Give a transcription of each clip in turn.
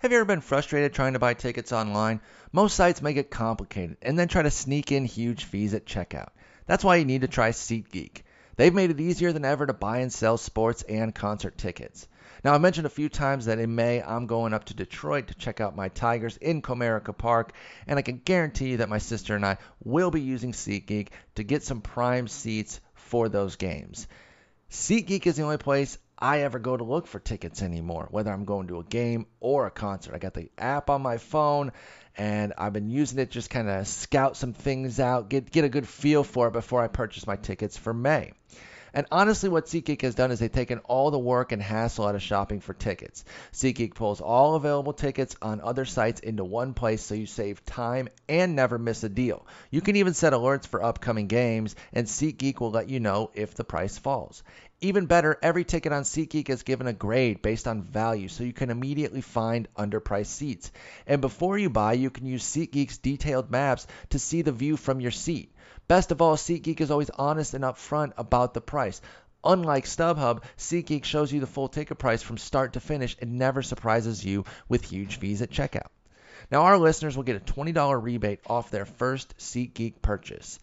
Have you ever been frustrated trying to buy tickets online? Most sites make it complicated and then try to sneak in huge fees at checkout. That's why you need to try SeatGeek. They've made it easier than ever to buy and sell sports and concert tickets. Now, I mentioned a few times that in May I'm going up to Detroit to check out my Tigers in Comerica Park, and I can guarantee you that my sister and I will be using SeatGeek to get some prime seats for those games. SeatGeek is the only place I ever go to look for tickets anymore, whether I'm going to a game or a concert. I got the app on my phone and I've been using it just kind of scout some things out, get get a good feel for it before I purchase my tickets for May. And honestly, what SeatGeek has done is they've taken all the work and hassle out of shopping for tickets. SeatGeek pulls all available tickets on other sites into one place so you save time and never miss a deal. You can even set alerts for upcoming games, and SeatGeek will let you know if the price falls. Even better, every ticket on SeatGeek is given a grade based on value so you can immediately find underpriced seats. And before you buy, you can use SeatGeek's detailed maps to see the view from your seat. Best of all, SeatGeek is always honest and upfront about the price. Unlike StubHub, SeatGeek shows you the full ticket price from start to finish and never surprises you with huge fees at checkout. Now, our listeners will get a $20 rebate off their first SeatGeek purchase.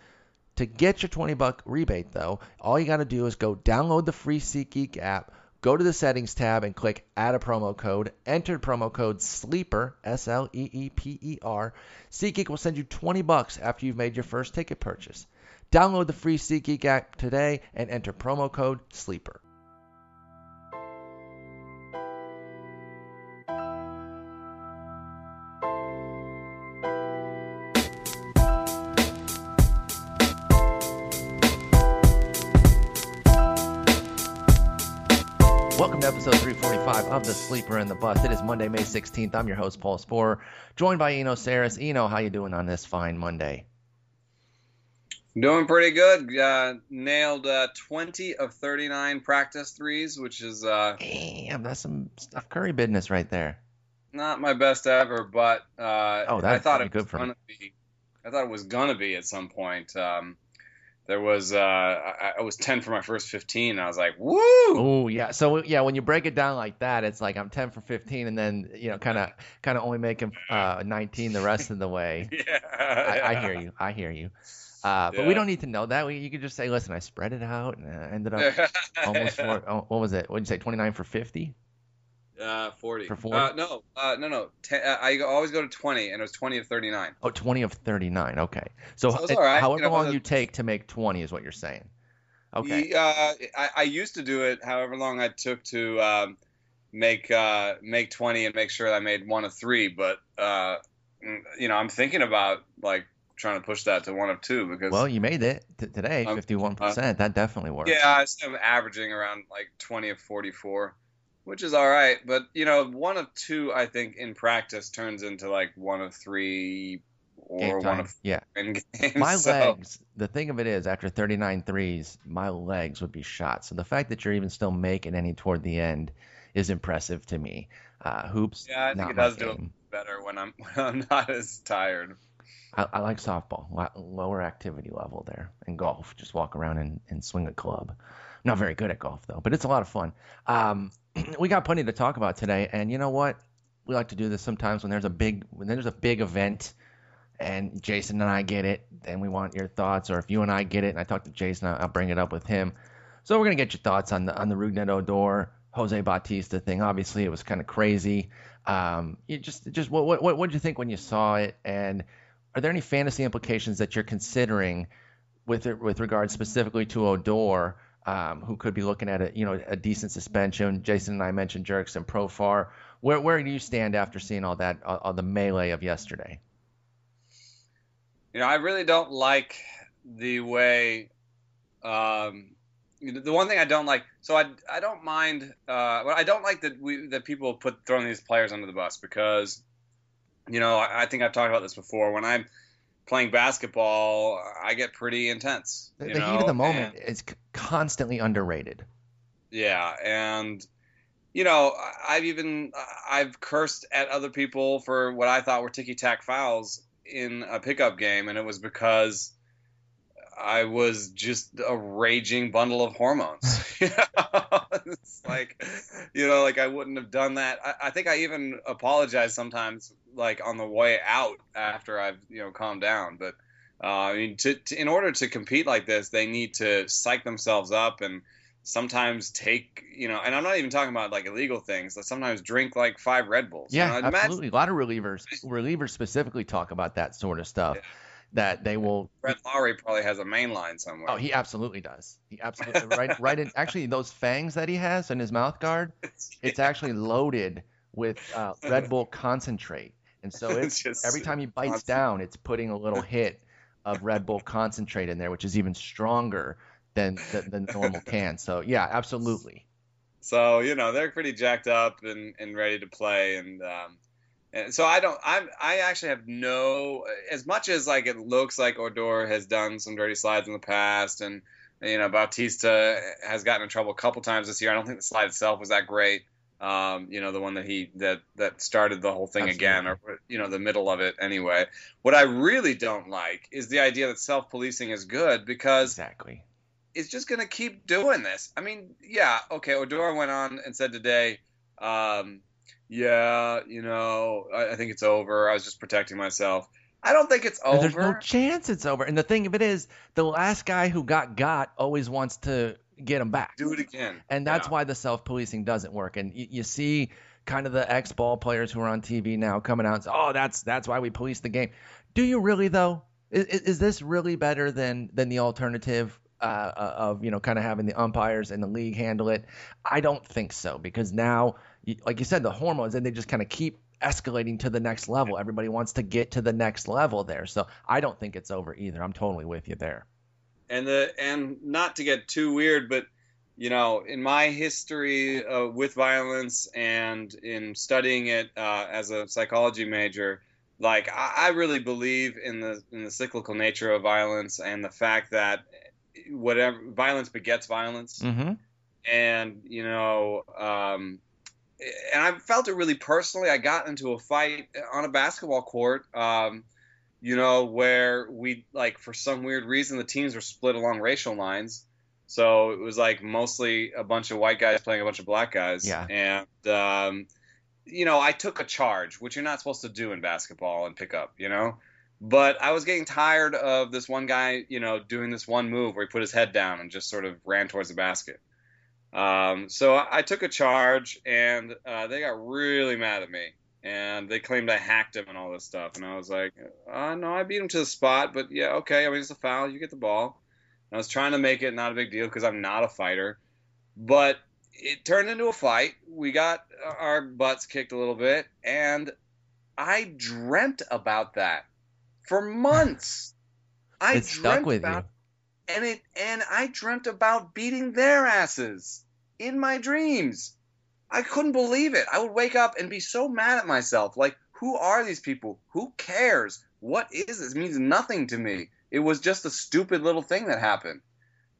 To get your 20 buck rebate though, all you got to do is go download the free SeatGeek app, go to the settings tab and click add a promo code, enter promo code SLEEPER, S L E E P E R. SeatGeek will send you 20 bucks after you've made your first ticket purchase. Download the free SeatGeek app today and enter promo code SLEEPER. Of The Sleeper and the Bust. It is Monday, May 16th. I'm your host, Paul Sporer, joined by Eno Sarris. Eno, how you doing on this fine Monday? Doing pretty good. Uh, nailed uh, 20 of 39 practice threes, which is uh, Damn, that's some Steph Curry business right there. not my best ever, but uh, Oh, I thought it good was for gonna be. I thought it was gonna be at some point. Um, there was uh, I, I was 10 for my first 15. And I was like, woo! Oh yeah, so yeah, when you break it down like that, it's like I'm 10 for 15, and then you know, kind of, kind of only making uh, 19 the rest of the way. Yeah, I, I hear you. I hear you. Uh, but we don't need to know that. We, you could just say, listen, I spread it out and I ended up almost for oh, what was it? What did you say? 29 for 50? Uh, 40. For 40? Uh, no, uh, no, no. Ten, uh, I always go to 20, and it was 20 of 39. Oh, 20 of 39. Okay. So, So it- right, however you know, long you take to make 20 is what you're saying. Okay. Uh, I, I used to do it however long I took to um, make uh, make 20 and make sure I made one of three. But uh, mm, you know, I'm thinking about like trying to push that to one of two because Well, you made it t- today, Um, 51%. that definitely works. yeah, i'm averaging around like 20 of 44, which is all right. But you know, one of two I think in practice turns into like one of three or one of Yeah. games. My so- legs, the thing of it is, after 39 threes, my legs would be shot. So the fact that you're even still making any toward the end is impressive to me. Uh, hoops, Yeah, I think it does do it better when I'm when I'm not as tired. I, I like softball, lo- lower activity level there, and golf. Just walk around and, and swing a club. Not very good at golf though, but it's a lot of fun. Um, we got plenty to talk about today, and you know what? We like to do this sometimes when there's a big when there's a big event, and Jason and I get it, and we want your thoughts. Or if you and I get it, and I talk to Jason, I'll bring it up with him. So we're gonna get your thoughts on the on the Rougned Odor Jose Bautista thing. Obviously, it was kind of crazy. Um, you just just what what what did you think when you saw it, and are there any fantasy implications that you're considering with it, with regards specifically to Odor, um, who could be looking at a you know a decent suspension? Jason and I mentioned Jurickson Profar. Where where do you stand after seeing all that all, all the melee of yesterday? You know, I really don't like the way. Um, the one thing I don't like, so I, I don't mind. Uh, I don't like that we that people put throwing these players under the bus because, you know, I, I think I've talked about this before. When I'm playing basketball, I get pretty intense. The, you the know, heat of the moment and- is constantly underrated. Yeah, and you know, I've even I've cursed at other people for what I thought were ticky tack fouls in a pickup game, and it was because I was just a raging bundle of hormones. it's like, you know, like I wouldn't have done that. I, I, think I even apologize sometimes, like on the way out after I've, you know, calmed down. But uh, I mean, to, to, in order to compete like this, they need to psych themselves up and sometimes take, you know, and I'm not even talking about like illegal things. But sometimes drink like five Red Bulls. Yeah, you know? absolutely. A lot of relievers, relievers specifically talk about that sort of stuff. Yeah that they will. Brett Lawrie probably has a main line somewhere. Oh, he absolutely does. He absolutely right. Right in actually those fangs that he has in his mouth guard, it's actually loaded with uh, Red Bull concentrate, and so it's, it's every time he bites constant. down, it's putting a little hit of Red Bull concentrate in there, which is even stronger than the, the normal can. So yeah, absolutely. So you know they're pretty jacked up and, and ready to play, and um, so I don't. I'm. I actually have no. As much as like it looks like Odor has done some dirty slides in the past, and you know Bautista has gotten in trouble a couple times this year. I don't think the slide itself was that great. Um, you know, the one that he that that started the whole thing Absolutely. again, or you know, the middle of it anyway. What I really don't like is the idea that self policing is good because exactly it's just going to keep doing this. I mean, yeah, okay. Odor went on and said today. Um, yeah, you know, I, I think it's over. I was just protecting myself. I don't think it's over. There's no chance it's over. And the thing of it is, the last guy who got got always wants to get him back. Do it again. And that's yeah. why the self policing doesn't work. And you, you see kind of the ex ball players who are on TV now coming out and say, "Oh, that's that's why we police the game." Do you really though? Is, is this really better than than the alternative uh, uh of you know kind of having the umpires and the league handle it? I don't think so because now like you said, the hormones, and they just kind of keep escalating to the next level. Everybody wants to get to the next level there. So I don't think it's over either. I'm totally with you there. And the and not to get too weird, but you know, in my history uh, with violence and in studying it uh, as a psychology major, like I, I, really believe in the in the cyclical nature of violence and the fact that whatever violence begets violence. Mm-hmm. And you know, um, and I felt it really personally. I got into a fight on a basketball court, um, you know, where we like for some weird reason the teams were split along racial lines. So it was like mostly a bunch of white guys playing a bunch of black guys. Yeah. And um, you know, I took a charge, which you're not supposed to do in basketball and pick up, you know. But I was getting tired of this one guy, you know, doing this one move where he put his head down and just sort of ran towards the basket. Um, so I took a charge, and uh, they got really mad at me, and they claimed I hacked him and all this stuff. And I was like, uh, "No, I beat him to the spot, but yeah, okay. I mean, it's a foul. You get the ball." And I was trying to make it not a big deal because I'm not a fighter, but it turned into a fight. We got our butts kicked a little bit, and I dreamt about that for months. I it stuck with about, you. And it and I dreamt about beating their asses in my dreams. I couldn't believe it. I would wake up and be so mad at myself. Like, who are these people? Who cares? What is this? It means nothing to me. It was just a stupid little thing that happened.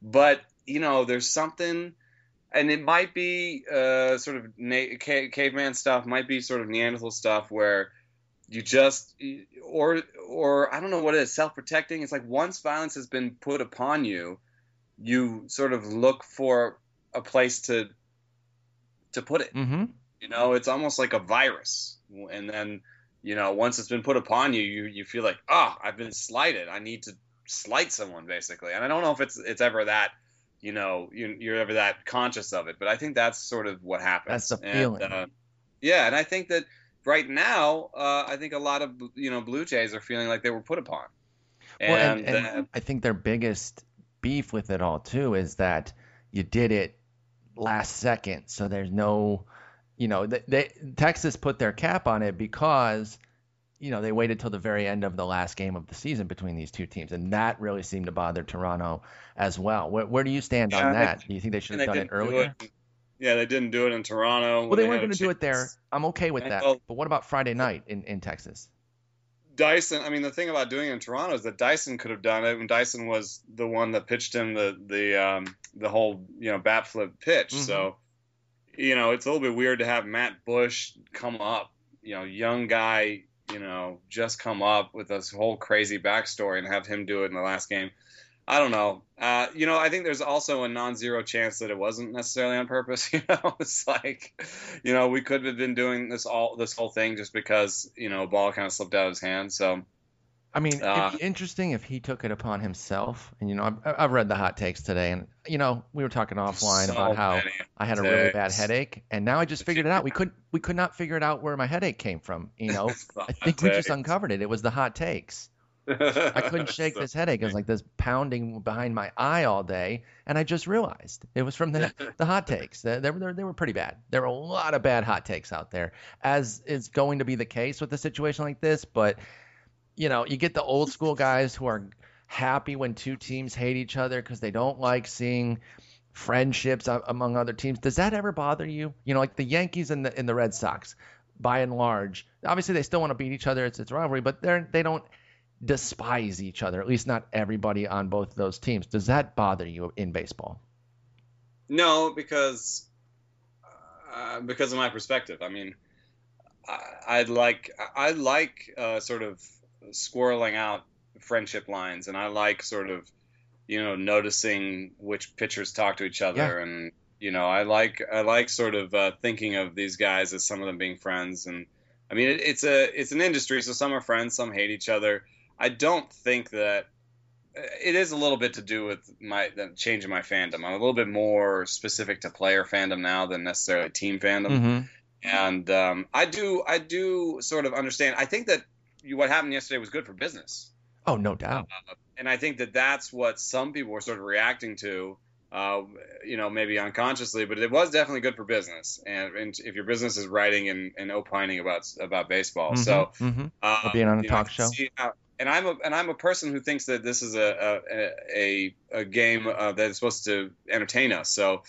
But, you know, there's something, and it might be uh, sort of na- caveman stuff, might be sort of Neanderthal stuff where you just, or, or I don't know what it is, self protecting. It's like once violence has been put upon you, you sort of look for a place to to put it. Mm-hmm. You know, it's almost like a virus, and then you know once it's been put upon you, you you feel like, oh, I've been slighted. I need to slight someone basically, and I don't know if it's it's ever that. You know, you, are ever that conscious of it, but I think that's sort of what happens. That's the feeling. And, uh, yeah, and I think that right now, uh, I think a lot of you know Blue Jays are feeling like they were put upon. And, well, and, and uh, I think their biggest beef with it all too is that you did it last second. So there's no, you know, they, they, Texas put their cap on it because, you know, they waited till the very end of the last game of the season between these two teams, and that really seemed to bother Toronto as well. Where, where do you stand yeah, on that? do you think they should have done it earlier? It. Yeah, they didn't do it in Toronto. Well, they, they weren't going to do it there. I'm okay with that. But what about Friday night in, in Texas? Dyson, I mean, the thing about doing it in Toronto is that Dyson could have done it and Dyson was the one that pitched him the the um, the whole you know bat flip pitch. Mm-hmm. So, you know, it's a little bit weird to have Matt Bush come up, you know, young guy, you know, just come up with this whole crazy backstory and have him do it in the last game. I don't know. Uh, you know, I think there's also a non-zero chance that it wasn't necessarily on purpose. You know, it's like, you know, we could have been doing this all this whole thing just because you know, a ball kind of slipped out of his hand. So, I mean, uh, it'd be interesting if he took it upon himself. And you know, I've, I've, read the hot takes today, and you know, we were talking offline so about how I had a really bad headache, and now I just figured it out. We could we could not figure it out where my headache came from. You know, I think we just uncovered it. It was the hot takes. I couldn't shake so this headache. It was like this pounding behind my eye all day, and I just realized it was from the the hot takes. They, they, were they were pretty bad. There were a lot of bad hot takes out there, as is going to be the case with a situation like this. But you know, you get the old school guys who are happy when two teams hate each other because they don't like seeing friendships uh, among other teams. Does that ever bother you? You know, like the Yankees and the and the Red Sox, by and large, obviously they still want to beat each other. It's it's rivalry, but they're they don't despise each other, at least not everybody on both of those teams. Does that bother you in baseball? No, because uh, because of my perspective. I mean, I, would like I like uh, sort of squirreling out friendship lines, and I like sort of you know noticing which pitchers talk to each other, yeah. and you know I like I like sort of uh, thinking of these guys as some of them being friends, and I mean it, it's a it's an industry, so some are friends, some hate each other I don't think that it is a little bit to do with my the change in my fandom. I'm a little bit more specific to player fandom now than necessarily team fandom. Mm-hmm. And um, I do I do sort of understand. I think that what happened yesterday was good for business. Oh, no doubt. Uh, and I think that that's what some people were sort of reacting to. Uh, you know, maybe unconsciously, but it was definitely good for business. And, and if your business is writing and, and opining about about baseball, mm-hmm, so mm-hmm. Uh, being on a talk know, show, how, and I'm a and I'm a person who thinks that this is a a, a, a game uh, that is supposed to entertain us. So,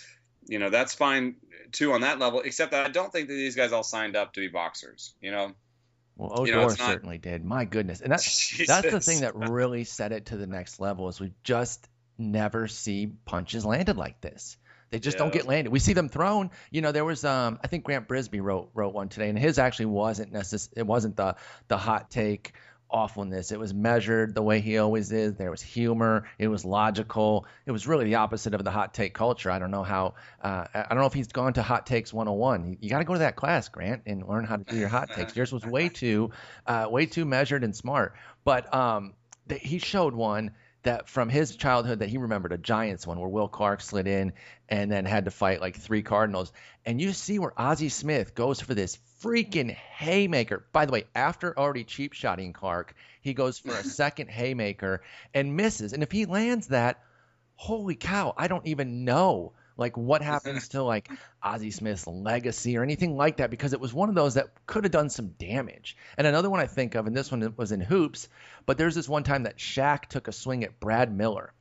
you know, that's fine too on that level. Except that I don't think that these guys all signed up to be boxers. You know. Well, Odor you know, not... certainly did. My goodness, and that's that's the thing that really set it to the next level. Is we just never see punches landed like this. They just yeah. don't get landed. We see them thrown. You know, there was um I think Grant Brisbee wrote wrote one today, and his actually wasn't necess- It wasn't the the hot take awfulness. It was measured the way he always is. There was humor. It was logical. It was really the opposite of the hot take culture. I don't know how. Uh, I don't know if he's gone to Hot Takes 101. You, you got to go to that class, Grant, and learn how to do your hot takes. Yours was way too, uh, way too measured and smart. But um, th- he showed one that from his childhood that he remembered a Giants one where Will Clark slid in and then had to fight like three Cardinals. And you see where Ozzie Smith goes for this freaking haymaker. By the way, after already cheap shotting Clark, he goes for a second haymaker and misses. And if he lands that, holy cow, I don't even know like what happens to like Ozzie Smith's legacy or anything like that because it was one of those that could have done some damage. And another one I think of, and this one was in hoops, but there's this one time that Shaq took a swing at Brad Miller.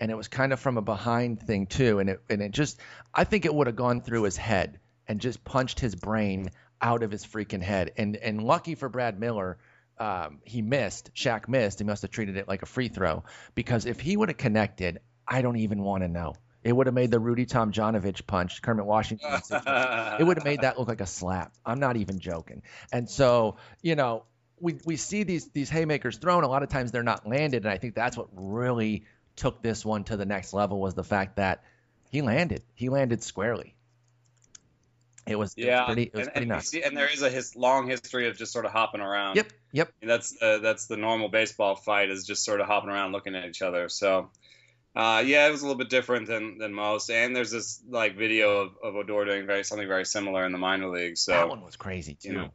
And it was kind of from a behind thing too, and it and it just I think it would have gone through his head and just punched his brain out of his freaking head. And and lucky for Brad Miller, um, he missed. Shaq missed. He must have treated it like a free throw because if he would have connected, I don't even want to know. It would have made the Rudy Tomjanovich punch, Kermit Washington. it would have made that look like a slap. I'm not even joking. And so, you know, we, we see these these haymakers thrown. A lot of times they're not landed, and I think that's what really took this one to the next level was the fact that he landed. He landed squarely. It was yeah, it was pretty, it was and, pretty and, nice. See, and there is a his, long history of just sort of hopping around. Yep, yep. And that's uh, that's the normal baseball fight is just sort of hopping around, looking at each other. So uh, yeah, it was a little bit different than, than most. And there's this like video of, of Odor doing very something very similar in the minor leagues. So that one was crazy too. You know,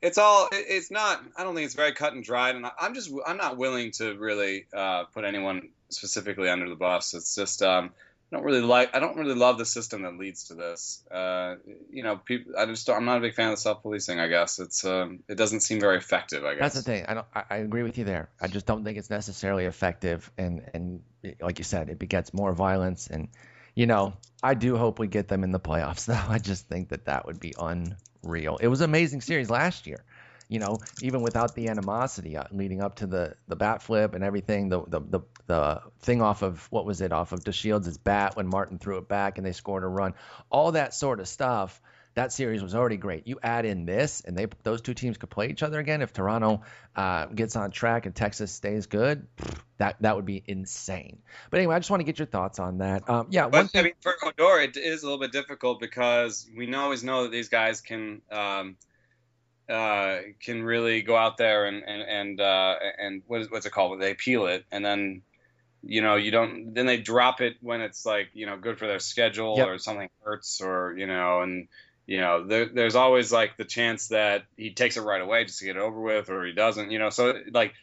it's all it's not. I don't think it's very cut and dried, and I'm just I'm not willing to really uh, put anyone specifically under the bus. It's just um, I don't really like. I don't really love the system that leads to this. Uh, you know, people. I just. I'm not a big fan of self-policing. I guess it's. Um, it doesn't seem very effective. I guess that's the thing. I don't. I, I agree with you there. I just don't think it's necessarily effective. And and like you said, it begets more violence. And you know, I do hope we get them in the playoffs. Though I just think that that would be unreal. It was an amazing series last year you know, even without the animosity uh, leading up to the the bat flip and everything, the the the, the thing off of what was it off of DeShields' bat when Martin threw it back and they scored a run, all that sort of stuff. that series was already great. You add in this, and they those two teams could play each other again. If Toronto uh, gets on track and Texas stays good, that that would be insane. But anyway, I just want to get your thoughts on that. Um, yeah, but, thing- I mean, for Odor, it is a little bit difficult because we always know that these guys can. Um, uh, can really go out there and and and uh, and what is what's it called? They peel it, and then you know you don't. Then they drop it when it's like you know good for their schedule yep. or something hurts or you know and you know there, there's always like the chance that he takes it right away just to get it over with or he doesn't. You know, so like.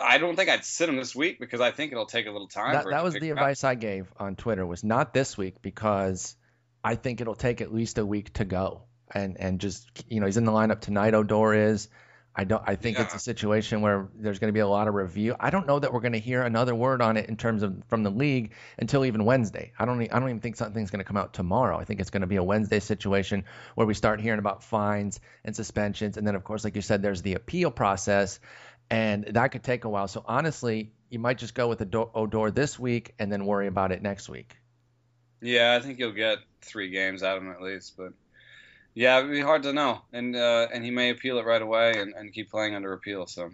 I don't think I'd sit him this week because I think it'll take a little time. That, that was the advice I gave on Twitter was not this week because I think it'll take at least a week to go and and just you know he's in the lineup tonight. Odor is. I don't. I think yeah. it's a situation where there's going to be a lot of review. I don't know that we're going to hear another word on it in terms of from the league until even Wednesday. I don't. I don't even think something's going to come out tomorrow. I think it's going to be a Wednesday situation where we start hearing about fines and suspensions, and then of course, like you said, there's the appeal process, and that could take a while. So honestly, you might just go with Odor this week and then worry about it next week. Yeah, I think you'll get three games out of him at least, but yeah, it'd be hard to know, and uh, and he may appeal it right away and, and keep playing under appeal. So,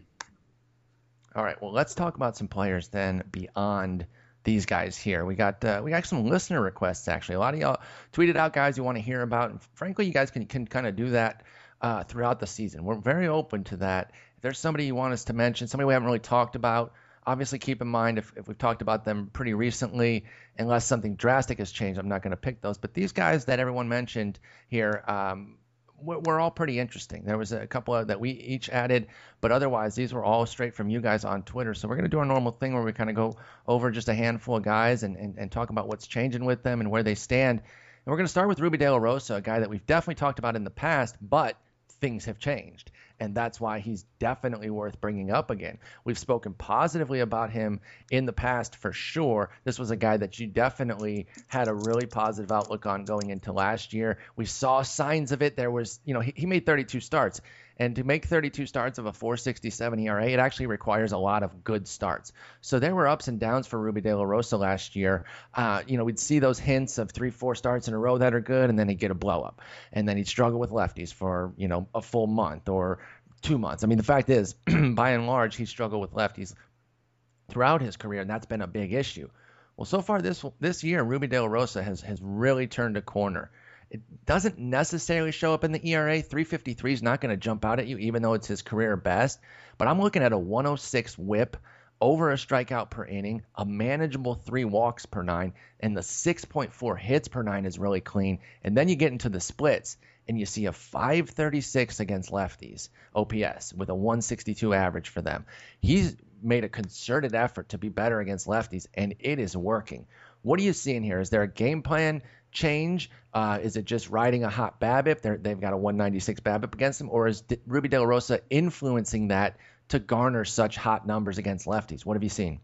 all right, well, let's talk about some players then beyond these guys here. We got uh, we got some listener requests actually. A lot of y'all tweeted out guys you want to hear about, and frankly, you guys can can kind of do that uh, throughout the season. We're very open to that. If there's somebody you want us to mention, somebody we haven't really talked about, obviously keep in mind if, if we've talked about them pretty recently, unless something drastic has changed, I'm not going to pick those. But these guys that everyone mentioned here, um, were, all pretty interesting. There was a couple that we each added, but otherwise these were all straight from you guys on Twitter. So we're going to do our normal thing where we kind of go over just a handful of guys and, and, and talk about what's changing with them and where they stand. And we're going to start with Ruby De La Rosa, a guy that we've definitely talked about in the past, but things have changed and that's why he's definitely worth bringing up again. We've spoken positively about him in the past for sure. This was a guy that you definitely had a really positive outlook on going into last year. We saw signs of it. There was, you know, he, he made 32 starts. And to make 32 starts of a 467 ERA, it actually requires a lot of good starts. So there were ups and downs for Ruby De La Rosa last year. Uh, you know, we'd see those hints of three, four starts in a row that are good, and then he'd get a blow up. And then he'd struggle with lefties for, you know, a full month or two months. I mean, the fact is, by and large, he struggled with lefties throughout his career, and that's been a big issue. Well, so far this this year, Ruby De La Rosa has has really turned a corner. It doesn't necessarily show up in the ERA. 353 is not going to jump out at you, even though it's his career best. But I'm looking at a 106 WHIP, over a strikeout per inning, a manageable three walks per nine, and the 6.4 hits per nine is really clean. And then you get into the splits, and you see a 536 against lefties OPS with a 162 average for them. He's made a concerted effort to be better against lefties, and it is working. What are you seeing here? Is there a game plan change? Uh, is it just riding a hot BABIP? they have got a 196 BABIP against them, or is Ruby De La Rosa influencing that to garner such hot numbers against lefties? What have you seen?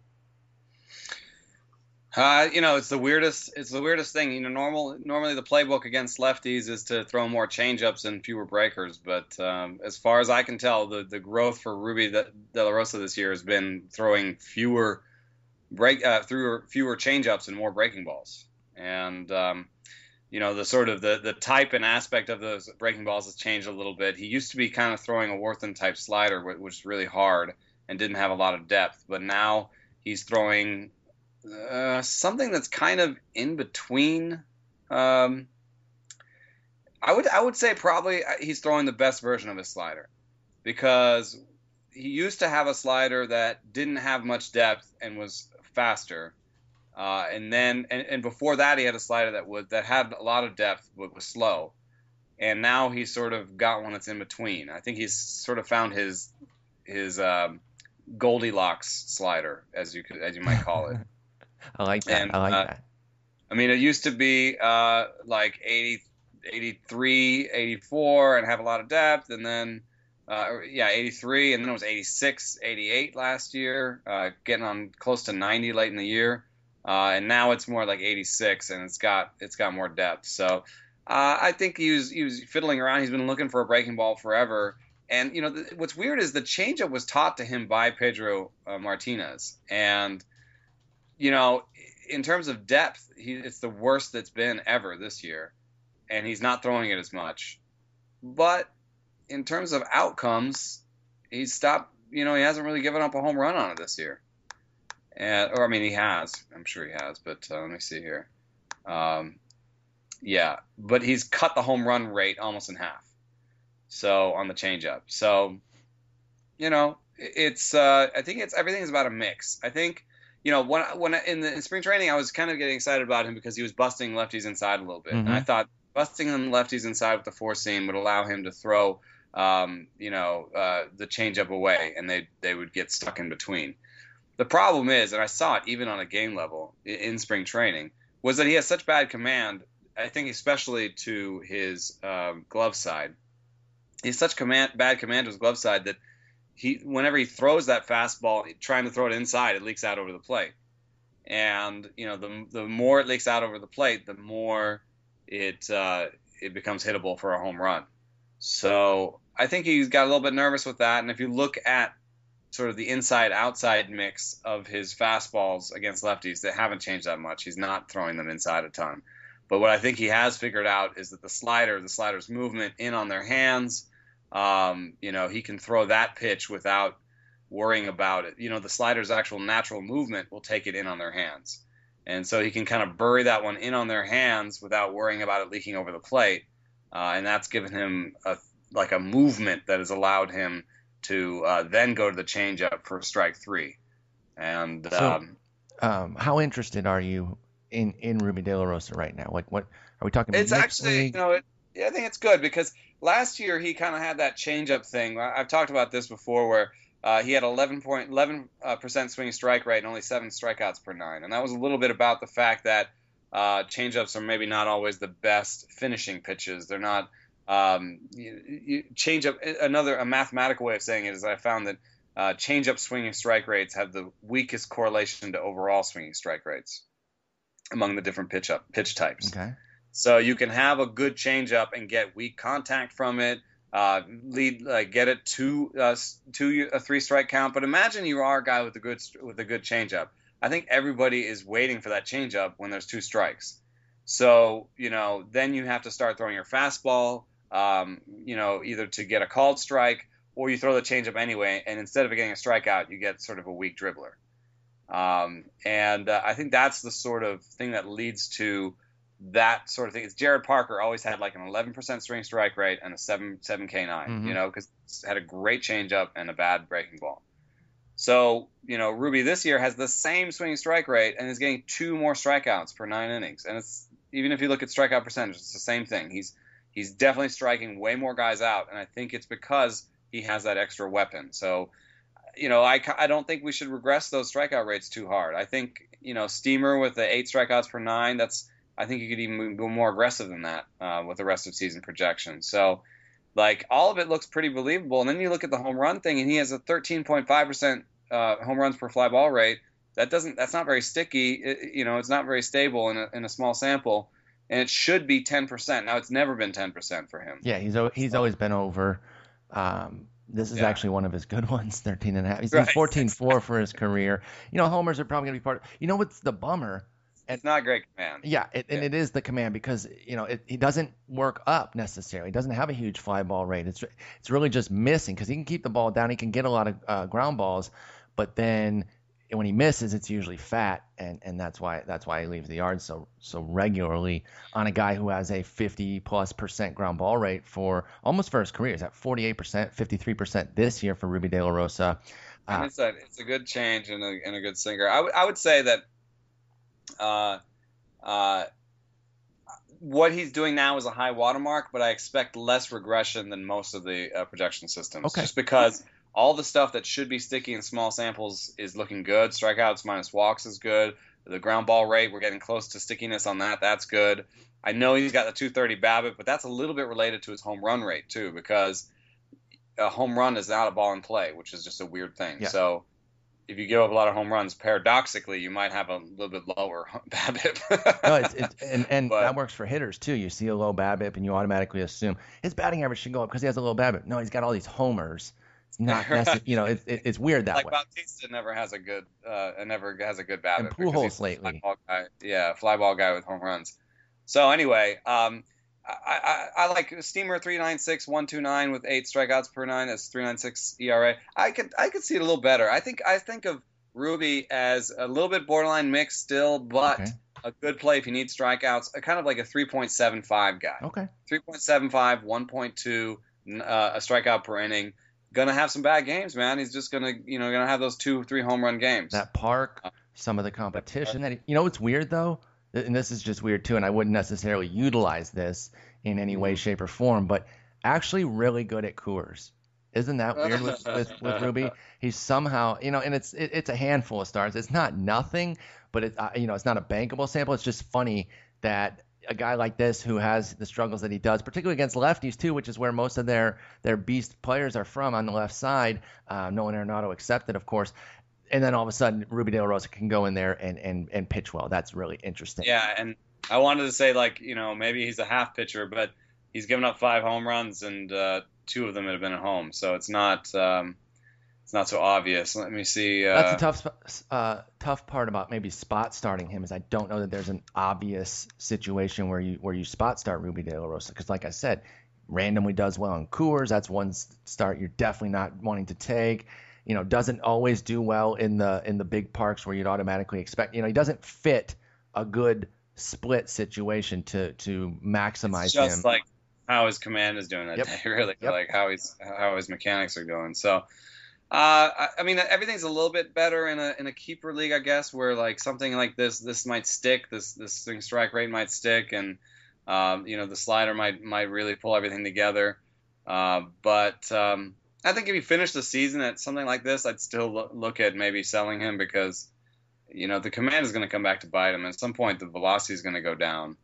Uh, you know, it's the weirdest. It's the weirdest thing. You know, normal normally the playbook against lefties is to throw more changeups and fewer breakers. But um, as far as I can tell, the the growth for Ruby De La Rosa this year has been throwing fewer break uh, fewer fewer changeups and more breaking balls. And um, you know, the sort of the the type and aspect of those breaking balls has changed a little bit. He used to be kind of throwing a Warthen type slider, which was really hard and didn't have a lot of depth. But now he's throwing uh, something that's kind of in between. Um, I would I would say probably uh, he's throwing the best version of his slider because he used to have a slider that didn't have much depth and was faster. Uh, and then and, and before that he had a slider that would that had a lot of depth but was slow. And now he's sort of got one that's in between. I think he's sort of found his his um, Goldilocks slider, as you could as you might call it. I like that. And, I like uh, that. I mean, it used to be uh, like 80, 83, 84 and have a lot of depth. And then, uh, yeah, 83. And then it was 86, 88 last year, uh, getting on close to 90 late in the year. Uh, and now it's more like 86 and it's got, it's got more depth. So uh, I think he was, he was fiddling around. He's been looking for a breaking ball forever. And, you know, what's weird is the changeup was taught to him by Pedro Martinez. And, you know, in terms of depth, he, it's the worst that's been ever this year. and he's not throwing it as much. But in terms of outcomes, he's stopped. You know, he hasn't really given up a home run on it this year. And, or I mean, he has. I'm sure he has. But uh, let me see here. Um, yeah, but he's cut the home run rate almost in half. So on the changeup. So, you know, it's. Uh, I think it's everything is about a mix. I think you know, when when in the in spring training, I was kind of getting excited about him because he was busting lefties inside a little bit, mm-hmm. and I mm-hmm. thought busting them lefties inside with the four seam would allow him to throw, um, you know, uh, the changeup away, and they they would get stuck in between. The problem is, and I saw it even on a game level in spring training, was that he has such bad command. I think especially to his um, glove side, he has such command bad command to his glove side that he whenever he throws that fastball, trying to throw it inside, it leaks out over the plate. And you know, the the more it leaks out over the plate, the more it uh, it becomes hittable for a home run. So I think he's got a little bit nervous with that. And if you look at sort of the inside outside mix of his fastballs against lefties, that haven't changed that much. He's not throwing them inside a ton. But what I think he has figured out is that the slider, the slider's movement in on their hands, um, you know, he can throw that pitch without worrying about it. You know, the slider's actual natural movement will take it in on their hands. And so he can kind of bury that one in on their hands without worrying about it leaking over the plate. Uh, and that's given him a, like a movement that has allowed him to uh, then go to the changeup for strike three. And so, um, um, how interested are you in in Ruby De La Rosa right now? Like, what are we talking? About? It's actually, league? you know, it, yeah, I think it's good because last year he kind of had that changeup thing. I've talked about this before, where uh, he had 11.11 uh, percent swing strike rate and only seven strikeouts per nine, and that was a little bit about the fact that uh, changeups are maybe not always the best finishing pitches. They're not. Um, you, you change up another a mathematical way of saying it is I found that uh, changeup swinging strike rates have the weakest correlation to overall swinging strike rates among the different pitch up pitch types. Okay. So you can have a good change up and get weak contact from it, uh, lead uh, get it to uh, to a three strike count. But imagine you are a guy with a good with a good changeup. I think everybody is waiting for that change up when there's two strikes. So you know then you have to start throwing your fastball. Um, you know either to get a called strike or you throw the changeup anyway, and instead of getting a strikeout, you get sort of a weak dribbler. Um, and uh, I think that's the sort of thing that leads to that sort of thing. It's Jarrod Parker always had like an 11% swing strike rate and a 7 7 K9, mm-hmm. you know, because had a great changeup and a bad breaking ball. So, you know, Ruby this year has the same swing strike rate and is getting two more strikeouts per nine innings. And it's even if you look at strikeout percentage, it's the same thing. He's he's definitely striking way more guys out, and I think it's because he has that extra weapon. So, you know, I, I don't think we should regress those strikeout rates too hard. I think, you know, Steamer with the eight strikeouts per nine, that's I think you could even go more aggressive than that uh, with the rest of season projections. So, like all of it looks pretty believable. And then you look at the home run thing, and he has a 13.5 percent uh, home runs per fly ball rate. That doesn't. That's not very sticky. It, you know, it's not very stable in a, in a small sample, and it should be 10 percent. Now, it's never been 10 percent for him. Yeah, he's he's always been over. Um, this is yeah. actually one of his good ones, 13 and a half. He's right. 14-4 for his career. You know, homers are probably going to be part of. You know what's the bummer? it's not great command. Yeah, it, yeah, and it is the command because you know it, he doesn't work up necessarily. He doesn't have a huge fly ball rate. It's it's really just missing because he can keep the ball down. He can get a lot of uh, ground balls, but then when he misses, it's usually fat, and, and that's why that's why he leaves the yard so so regularly on a guy who has a 50 plus percent ground ball rate for almost for his career. He's at 48 percent, 53 percent this year for Ruby De La Rosa. Uh, it's a it's a good change and a, and a good singer. I, w- I would say that uh, uh, what he's doing now is a high watermark, but I expect less regression than most of the uh, projection systems. Okay. Just because all the stuff that should be sticky in small samples is looking good. Strikeouts minus walks is good. The ground ball rate, we're getting close to stickiness on that. That's good. I know he's got the 230 BABIP, but that's a little bit related to his home run rate too, because a home run is not a ball in play, which is just a weird thing. Yeah. So if you give up a lot of home runs, paradoxically, you might have a little bit lower BABIP. no, it's, it's, and and but, that works for hitters too. You see a low BABIP, and you automatically assume his batting average should go up because he has a low BABIP. No, he's got all these homers. Not necessarily, you know, it, it, it's weird that like way. Bautista never has a good, uh, never has a good BABIP. And Pujols lately, fly guy, yeah, fly ball guy with home runs. So anyway, um, I, I, I like Steamer 396, 129 with eight strikeouts per nine. That's 396 ERA. I could I could see it a little better. I think I think of Ruby as a little bit borderline mix still, but Okay. a good play if you need strikeouts. A kind of like a 3.75 guy. Okay. 3.75, 1.2, uh, a strikeout per inning. Gonna have some bad games, man. He's just gonna, you know, gonna have those two, three home run games. That park, some of the competition that he, you know it's weird though, and this is just weird too, and I wouldn't necessarily utilize this in any way, shape, or form, but actually really good at Coors. Isn't that weird with, with, with Ruby? He's somehow, you know, and it's it, it's a handful of stars. It's not nothing, but it, uh, you know, it's not a bankable sample. It's just funny that a guy like this who has the struggles that he does, particularly against lefties too, which is where most of their their beast players are from on the left side, uh, Nolan Arenado accepted, of course. And then all of a sudden, Ruby De La Rosa can go in there and, and, and pitch well. That's really interesting. Yeah, and I wanted to say like, you know, maybe he's a half pitcher, but he's given up five home runs and uh, two of them have been at home, so it's not um, it's not so obvious. Let me see. Uh, That's the tough uh, tough part about maybe spot starting him is I don't know that there's an obvious situation where you where you spot start Ruby De La Rosa because like I said, randomly does well in Coors. That's one start you're definitely not wanting to take. You know, doesn't always do well in the in the big parks where you'd automatically expect. You know, he doesn't fit a good split situation to to maximize it's just him. like how his command is doing that Yep. day, really, Yep. like how he's how his mechanics are going. So, uh, I, mean, everything's a little bit better in a in a keeper league, I guess, where like something like this this might stick, this this swing strike rate might stick, and um, you know the slider might might really pull everything together. Uh, but um, I think if you finish the season at something like this, I'd still lo- look at maybe selling him because you know the command is going to come back to bite him. At some point, the velocity is going to go down.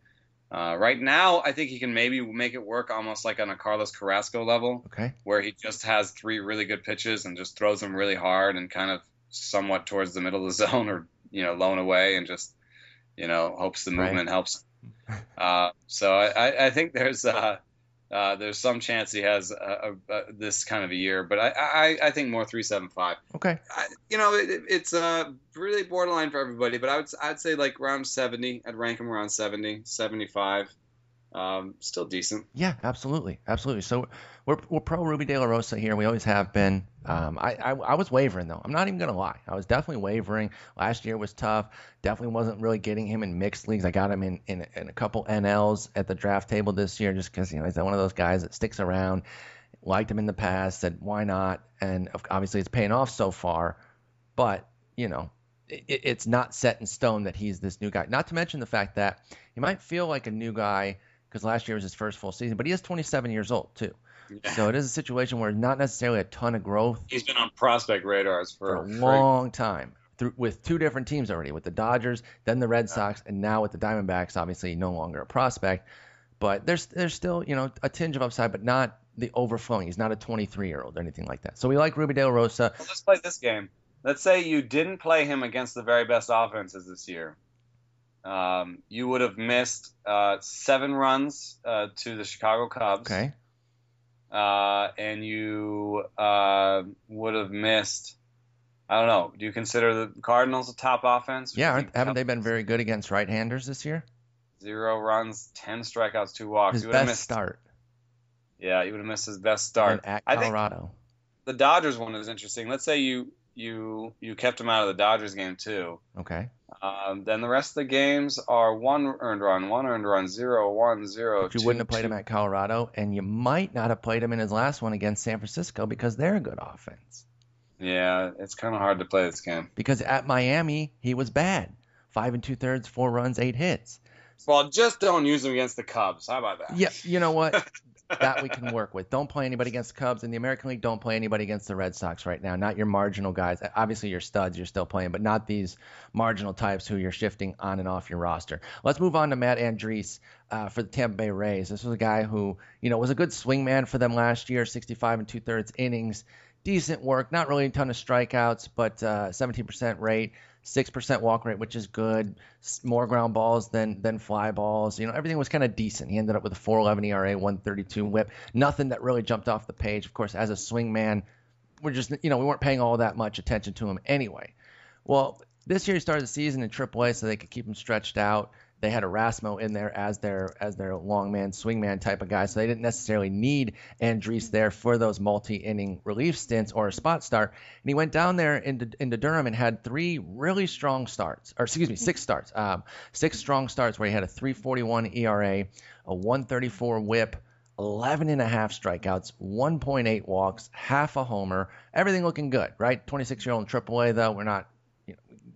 Uh, right now, I think he can maybe make it work almost like on a Carlos Carrasco level, okay. where he just has three really good pitches and just throws them really hard and kind of somewhat towards the middle of the zone or you know low and away and just you know hopes the Right. movement helps. Uh, so I, I, I think there's uh, uh, there's some chance he has a, a, a, this kind of a year, but I, I, I think more three seven five. Okay. I, you know, it, it- it's uh, really borderline for everybody, but I would I'd say like around 70. I'd rank him around 70, 75. Um, still decent. Yeah, absolutely, absolutely. So we're we're pro Ruby De La Rosa here. We always have been. Um, I, I I was wavering though. I'm not even gonna lie. I was definitely wavering. Last year was tough. Definitely wasn't really getting him in mixed leagues. I got him in in, in a couple NLs at the draft table this year, just because you know he's one of those guys that sticks around. Liked him in the past. Said why not? And obviously it's paying off so far. But you know. It, it's not set in stone that he's this new guy. Not to mention the fact that he might feel like a new guy because last year was his first full season, but he is 27 years old too. So it is a situation where not necessarily a ton of growth He's been on prospect radars for for, a long time through, with two different teams already, with the Dodgers, then the Red Sox, and now with the Diamondbacks. Obviously, no longer a prospect, but there's there's still you know a tinge of upside, but not the overflowing. He's not a 23 year old or anything like that. So we like Ruby De La Rosa. Well, let's play this game. Let's say you didn't play him against the very best offenses this year. Um, you would have missed uh, seven runs uh, to the Chicago Cubs. Okay, uh, and you uh, would have missed. I don't know. Do you consider the Cardinals a top offense? yeah, Do you aren't, think haven't they been very good against right-handers this year? zero runs, ten strikeouts, two walks? His you would have best missed. start Yeah, you would have missed his best start. and at I think- Colorado. The Dodgers one is interesting. Let's say you you you kept him out of the Dodgers game too. Okay, Um, then the rest of the games are one earned run, one earned run, zero, one, zero. but you two, wouldn't have played two. him at Colorado, and you might not have played him in his last one against San Francisco because they're a good offense. Yeah, it's kind of hard to play this game. because at Miami he was bad. Five and two thirds, four runs, eight hits. Well, just don't use him against the Cubs. How about that? Yeah, you know what? that we can work with. Don't play anybody against the Cubs in the American League. Don't play anybody against the Red Sox right now. Not your marginal guys. Obviously your studs you're still playing, but not these marginal types who you're shifting on and off your roster. Let's move on to Matt Andriese uh, for the Tampa Bay Rays. This was a guy who you know was a good swingman for them last year, 65 and two thirds innings. Decent work, not really a ton of strikeouts, but uh, 17% rate, 6% walk rate, which is good. More ground balls than than fly balls. You know, everything was kind of decent. He ended up with a 4.11 ERA, 132 WHIP. Nothing that really jumped off the page. Of course, as a swing man, we're just you know we weren't paying all that much attention to him anyway. Well, this year he started the season in AAA so they could keep him stretched out. They had Erasmo in there as their as their long man, swing man type of guy, so they didn't necessarily need Andriese there for those multi-inning relief stints or a spot start. And he went down there into into Durham and had three really strong starts, or excuse me, six starts, um, six strong starts where he had a 3.41 ERA, a 134 WHIP. 11 and a half strikeouts, 1.8 walks, half a homer, everything looking good, right? 26 year old in AAA, though, we're not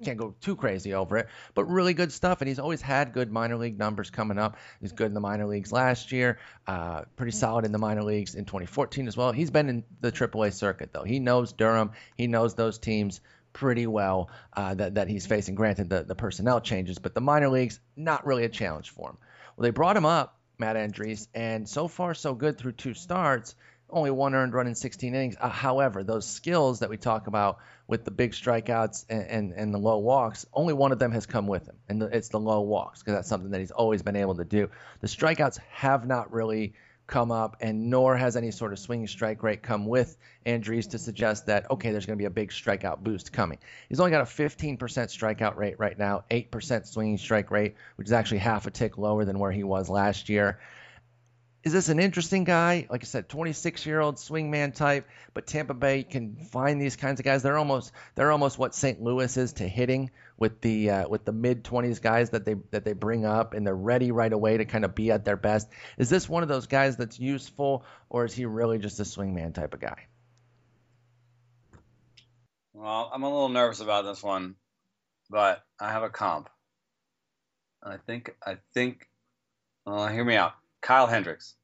can't go too crazy over it, but really good stuff. And he's always had good minor league numbers coming up. He's good in the minor leagues last year, uh, pretty solid in the minor leagues in 2014 as well. He's been in the AAA circuit though. He knows Durham. He knows those teams pretty well uh, that that he's facing. Granted, the the personnel changes, but the minor leagues not really a challenge for him. Well, they brought him up, Matt Andriese, and so far so good through two starts only one earned run in 16 innings. Uh, however, those skills that we talk about with the big strikeouts and, and, and, the low walks, only one of them has come with him, and the, it's the low walks because that's something that he's always been able to do. The strikeouts have not really come up, and nor has any sort of swinging strike rate come with Andriese to suggest that okay, there's going to be a big strikeout boost coming. He's only got a 15% strikeout rate right now, 8% swinging strike rate, which is actually half a tick lower than where he was last year is this an interesting guy? Like I said, 26 year old swingman type, but Tampa Bay can find these kinds of guys. They're almost they're almost what St. Louis is to hitting with the uh, with the mid 20s guys that they that they bring up and they're ready right away to kind of be at their best. Is this one of those guys that's useful, or is he really just a swingman type of guy? Well, I'm a little nervous about this one, but I have a comp. I think I think. Uh, hear me out. Kyle Hendricks.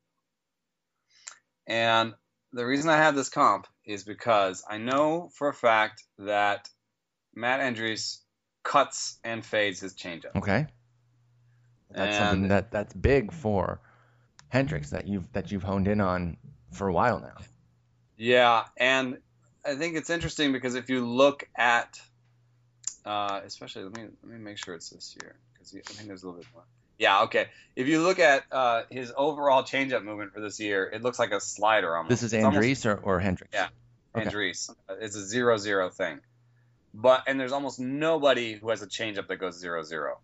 And the reason I have this comp is because I know for a fact that Matt Andriese cuts and fades his changeup. Okay. That's and, something that that's big for Hendricks that you've that you've honed in on for a while now. Yeah, and I think it's interesting because if you look at, uh, especially let me let me make sure it's this year because I think there's a little bit more. Yeah, okay. If you look at uh, his overall changeup movement for this year, it looks like a slider almost. This is Andriese or, or Hendricks? Yeah, okay. Andriese. It's a zero-zero thing. But and there's almost nobody who has a changeup that goes zero-zero.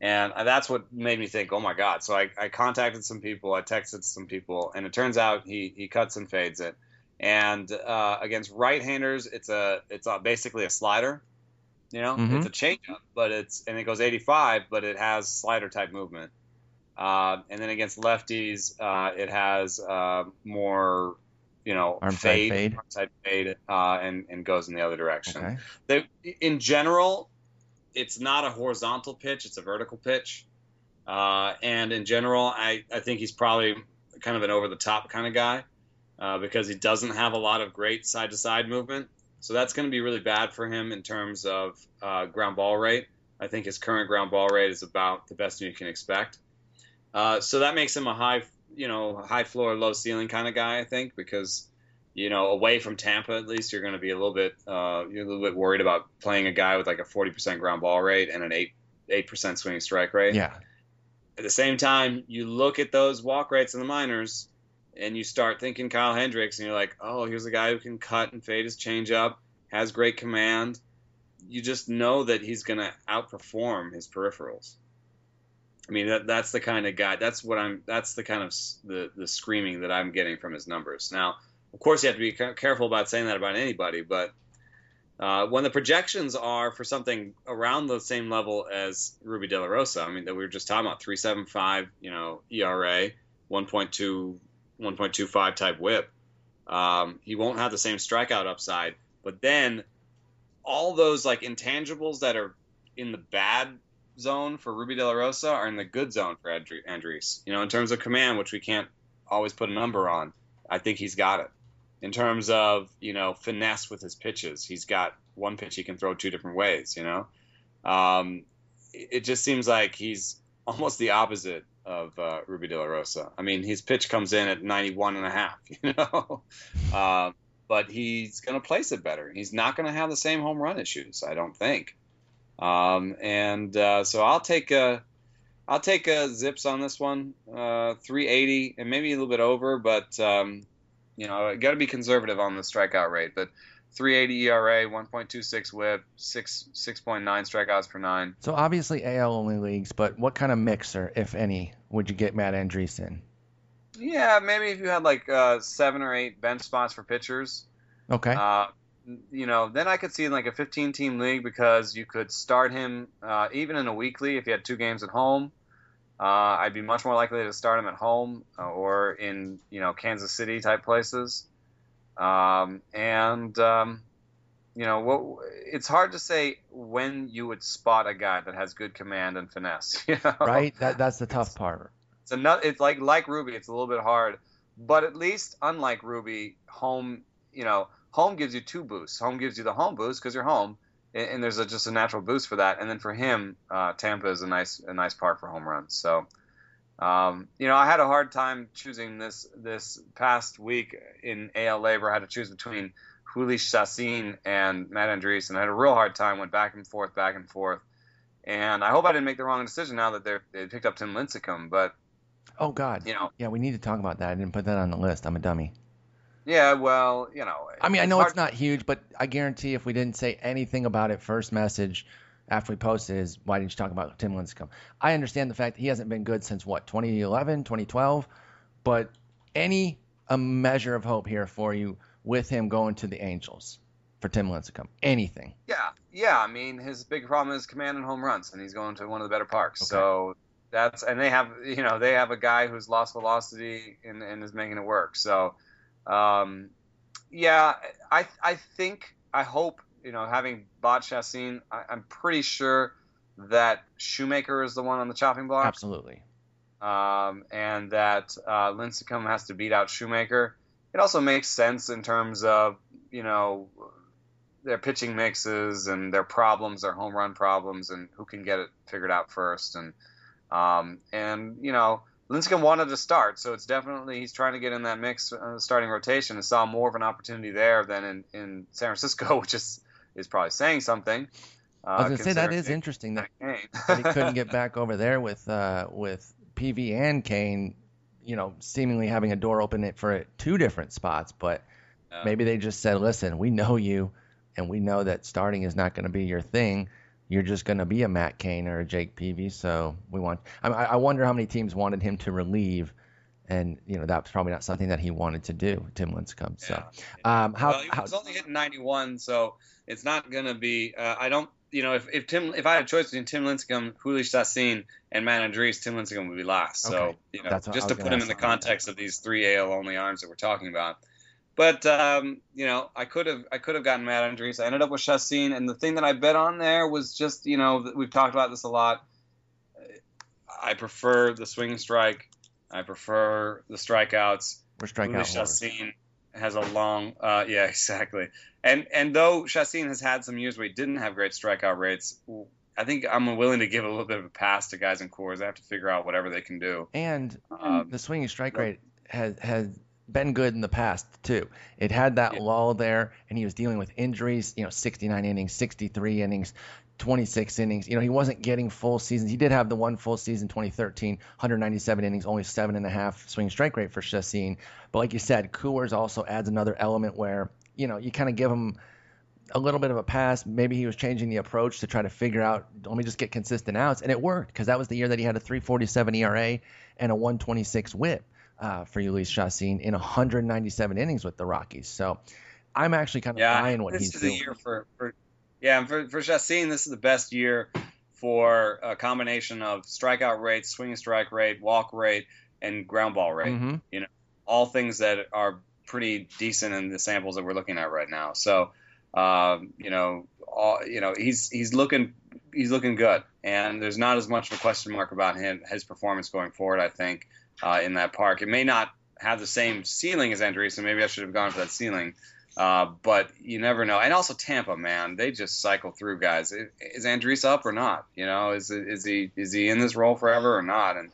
And that's what made me think, oh my God. So I, I contacted some people, I texted some people, and it turns out he, he cuts and fades it. And uh, against right-handers, it's a it's a, basically a slider. You know, mm-hmm. it's a changeup, but it's and it goes 85, but it has slider type movement. Uh, and then against lefties, uh, it has uh, more, you know, arm fade, fade, arm side fade, uh, and and goes in the other direction. Okay. They, in general, it's not a horizontal pitch; it's a vertical pitch. Uh, and in general, I, I think he's probably kind of an over the top kind of guy uh, because he doesn't have a lot of great side to side movement. So that's going to be really bad for him in terms of uh, ground ball rate. I think his current ground ball rate is about the best you can expect. Uh, so that makes him a high, you know, high floor, low ceiling kind of guy. I think because, you know, away from Tampa at least, you're going to be a little bit, uh, you're a little bit worried about playing a guy with like a 40% ground ball rate and an eight eight percent swinging strike rate. Yeah. At the same time, you look at those walk rates in the minors and you start thinking Kyle Hendricks, and you're like, oh, here's a guy who can cut and fade his changeup, has great command. You just know that he's going to outperform his peripherals. I mean, that, that's the kind of guy. That's what I'm. That's the kind of the the screaming that I'm getting from his numbers. Now, of course, you have to be careful about saying that about anybody, but uh, when the projections are for something around the same level as Ruby De La Rosa, I mean, that we were just talking about, three seven five, you know, ERA, one point two 1.25 type whip. Um, he won't have the same strikeout upside. But then all those like intangibles that are in the bad zone for Ruby De La Rosa are in the good zone for Andriese. You know, in terms of command, which we can't always put a number on, I think he's got it. In terms of you know finesse with his pitches, he's got one pitch he can throw two different ways. You know, um, it just seems like he's almost the opposite of uh, Ruby De La Rosa. I mean, his pitch comes in at 91 and a half, you know, uh, but he's going to place it better. He's not going to have the same home run issues, I don't think. Um, and uh, so I'll take a, I'll take a zips on this one, uh, 380 and maybe a little bit over, but um, you know, got to be conservative on the strikeout rate. But 380 ERA, 1.26 WHIP, six 6.9 strikeouts per nine. So obviously AL only leagues, but what kind of mixer, if any, would you get Matt Andriese in? Yeah, maybe if you had like uh, seven or eight bench spots for pitchers. Okay. Uh, you know, then I could see in like a 15 team league because you could start him uh, even in a weekly if you had two games at home. Uh, I'd be much more likely to start him at home uh, or in you know Kansas City type places. Um, and um, you know, what, it's hard to say when you would spot a guy that has good command and finesse. You know? Right. That that's the tough part. It's another. It's like like Ruby. It's a little bit hard, but at least unlike Ruby, home. You know, home gives you two boosts. Home gives you the home boost because you're home, and, and there's a, just a natural boost for that. And then for him, uh, Tampa is a nice a nice park for home runs. So, um, you know, I had a hard time choosing this this past week in AL LABR. I had to choose between Jhoulys Chacin and Matt Andriese, and I had a real hard time. Went back and forth, back and forth. And I hope I didn't make the wrong decision now that they they picked up Tim Lincecum. But Oh God. you know, Yeah, we need to talk about that. I didn't put that on the list. I'm a dummy. yeah, well, you know. I mean, I know hard- it's not huge, but I guarantee if we didn't say anything about it first message after we posted is why didn't you talk about Tim Lincecum? I understand the fact that he hasn't been good since what 2011, 2012, but any a measure of hope here for you with him going to the Angels for Tim Lincecum. Anything. Yeah, yeah. I mean, his big problem is command and home runs, and he's going to one of the better parks. Okay. So that's and they have you know they have a guy who's lost velocity and, and is making it work. So um, yeah, I I think I hope you know having bought Chacin, I, I'm pretty sure that Shoemaker is the one on the chopping block. Absolutely. um, and that uh, Lincecum has to beat out Shoemaker. It also makes sense in terms of you know their pitching mixes and their problems, their home run problems, and who can get it figured out first. And um, and you know Lincecum wanted to start, so it's definitely he's trying to get in that mix, uh, starting rotation, and saw more of an opportunity there than in, in San Francisco, which is is probably saying something. Uh, I was gonna say that is interesting that, that he couldn't get back over there with uh, with Peavy and Cain. You know, seemingly having a door open it for two different spots, but Yeah. maybe they just said, "Listen, we know you, and we know that starting is not going to be your thing. You're just going to be a Matt Cain or a Jake Peavy. So we want. I, I wonder how many teams wanted him to relieve, and you know that's probably not something that he wanted to do. Tim Lincecum. So um, how, well, he how was only hitting 91, so it's not going to be. Uh, I don't, you know, if, if Tim, if I had a choice between Tim Lincecum, Jhoulys Chacin, and Matt Andriese, Tim Lincecum would be last. So Okay. you know, That's what I just to put him in the about that. context of these three AL only arms that we're talking about. But um, you know, I could have, I could have gotten Matt Andriese. I ended up with Chacin, and the thing that I bet on there was just, you know, we've talked about this a lot. I prefer the swing and strike. I prefer the strikeouts. we're striking out Chacin has a long, uh, yeah, exactly. And and though Chacin has had some years where he didn't have great strikeout rates, I think I'm willing to give a little bit of a pass to guys in Coors. They have to figure out whatever they can do. And Um, the swinging strike rate has has been good in the past too. It had that Yeah. lull there, and he was dealing with injuries. You know, 69 innings, 63 innings, 26 innings. You know, he wasn't getting full seasons. He did have the one full season, 2013, 197 innings, only seven and a half swing strike rate for Chacin. But like you said, Coors also adds another element where you know you kind of give him a little bit of a pass. Maybe he was changing the approach to try to figure out, let me just get consistent outs, and it worked because that was the year that he had a 3.47 ERA and a 126 WHIP uh, for Jhoulys Chacin in 197 innings with the Rockies. So I'm actually kind of yeah, buying what this he's is doing. the year for, for yeah, and for for Chacin, this is the best year for a combination of strikeout rate, swing and strike rate, walk rate, and ground ball rate. Mhm. You know, all things that are pretty decent in the samples that we're looking at right now. So, um, you know, all, you know, he's he's looking he's looking good, and there's not as much of a question mark about him his performance going forward. I think uh, in that park, it may not have the same ceiling as Andriese, so maybe I should have gone for that ceiling. Uh, but you never know. And also Tampa, man, they just cycle through guys. Is Andriese up or not? You know, is is he is he in this role forever or not? And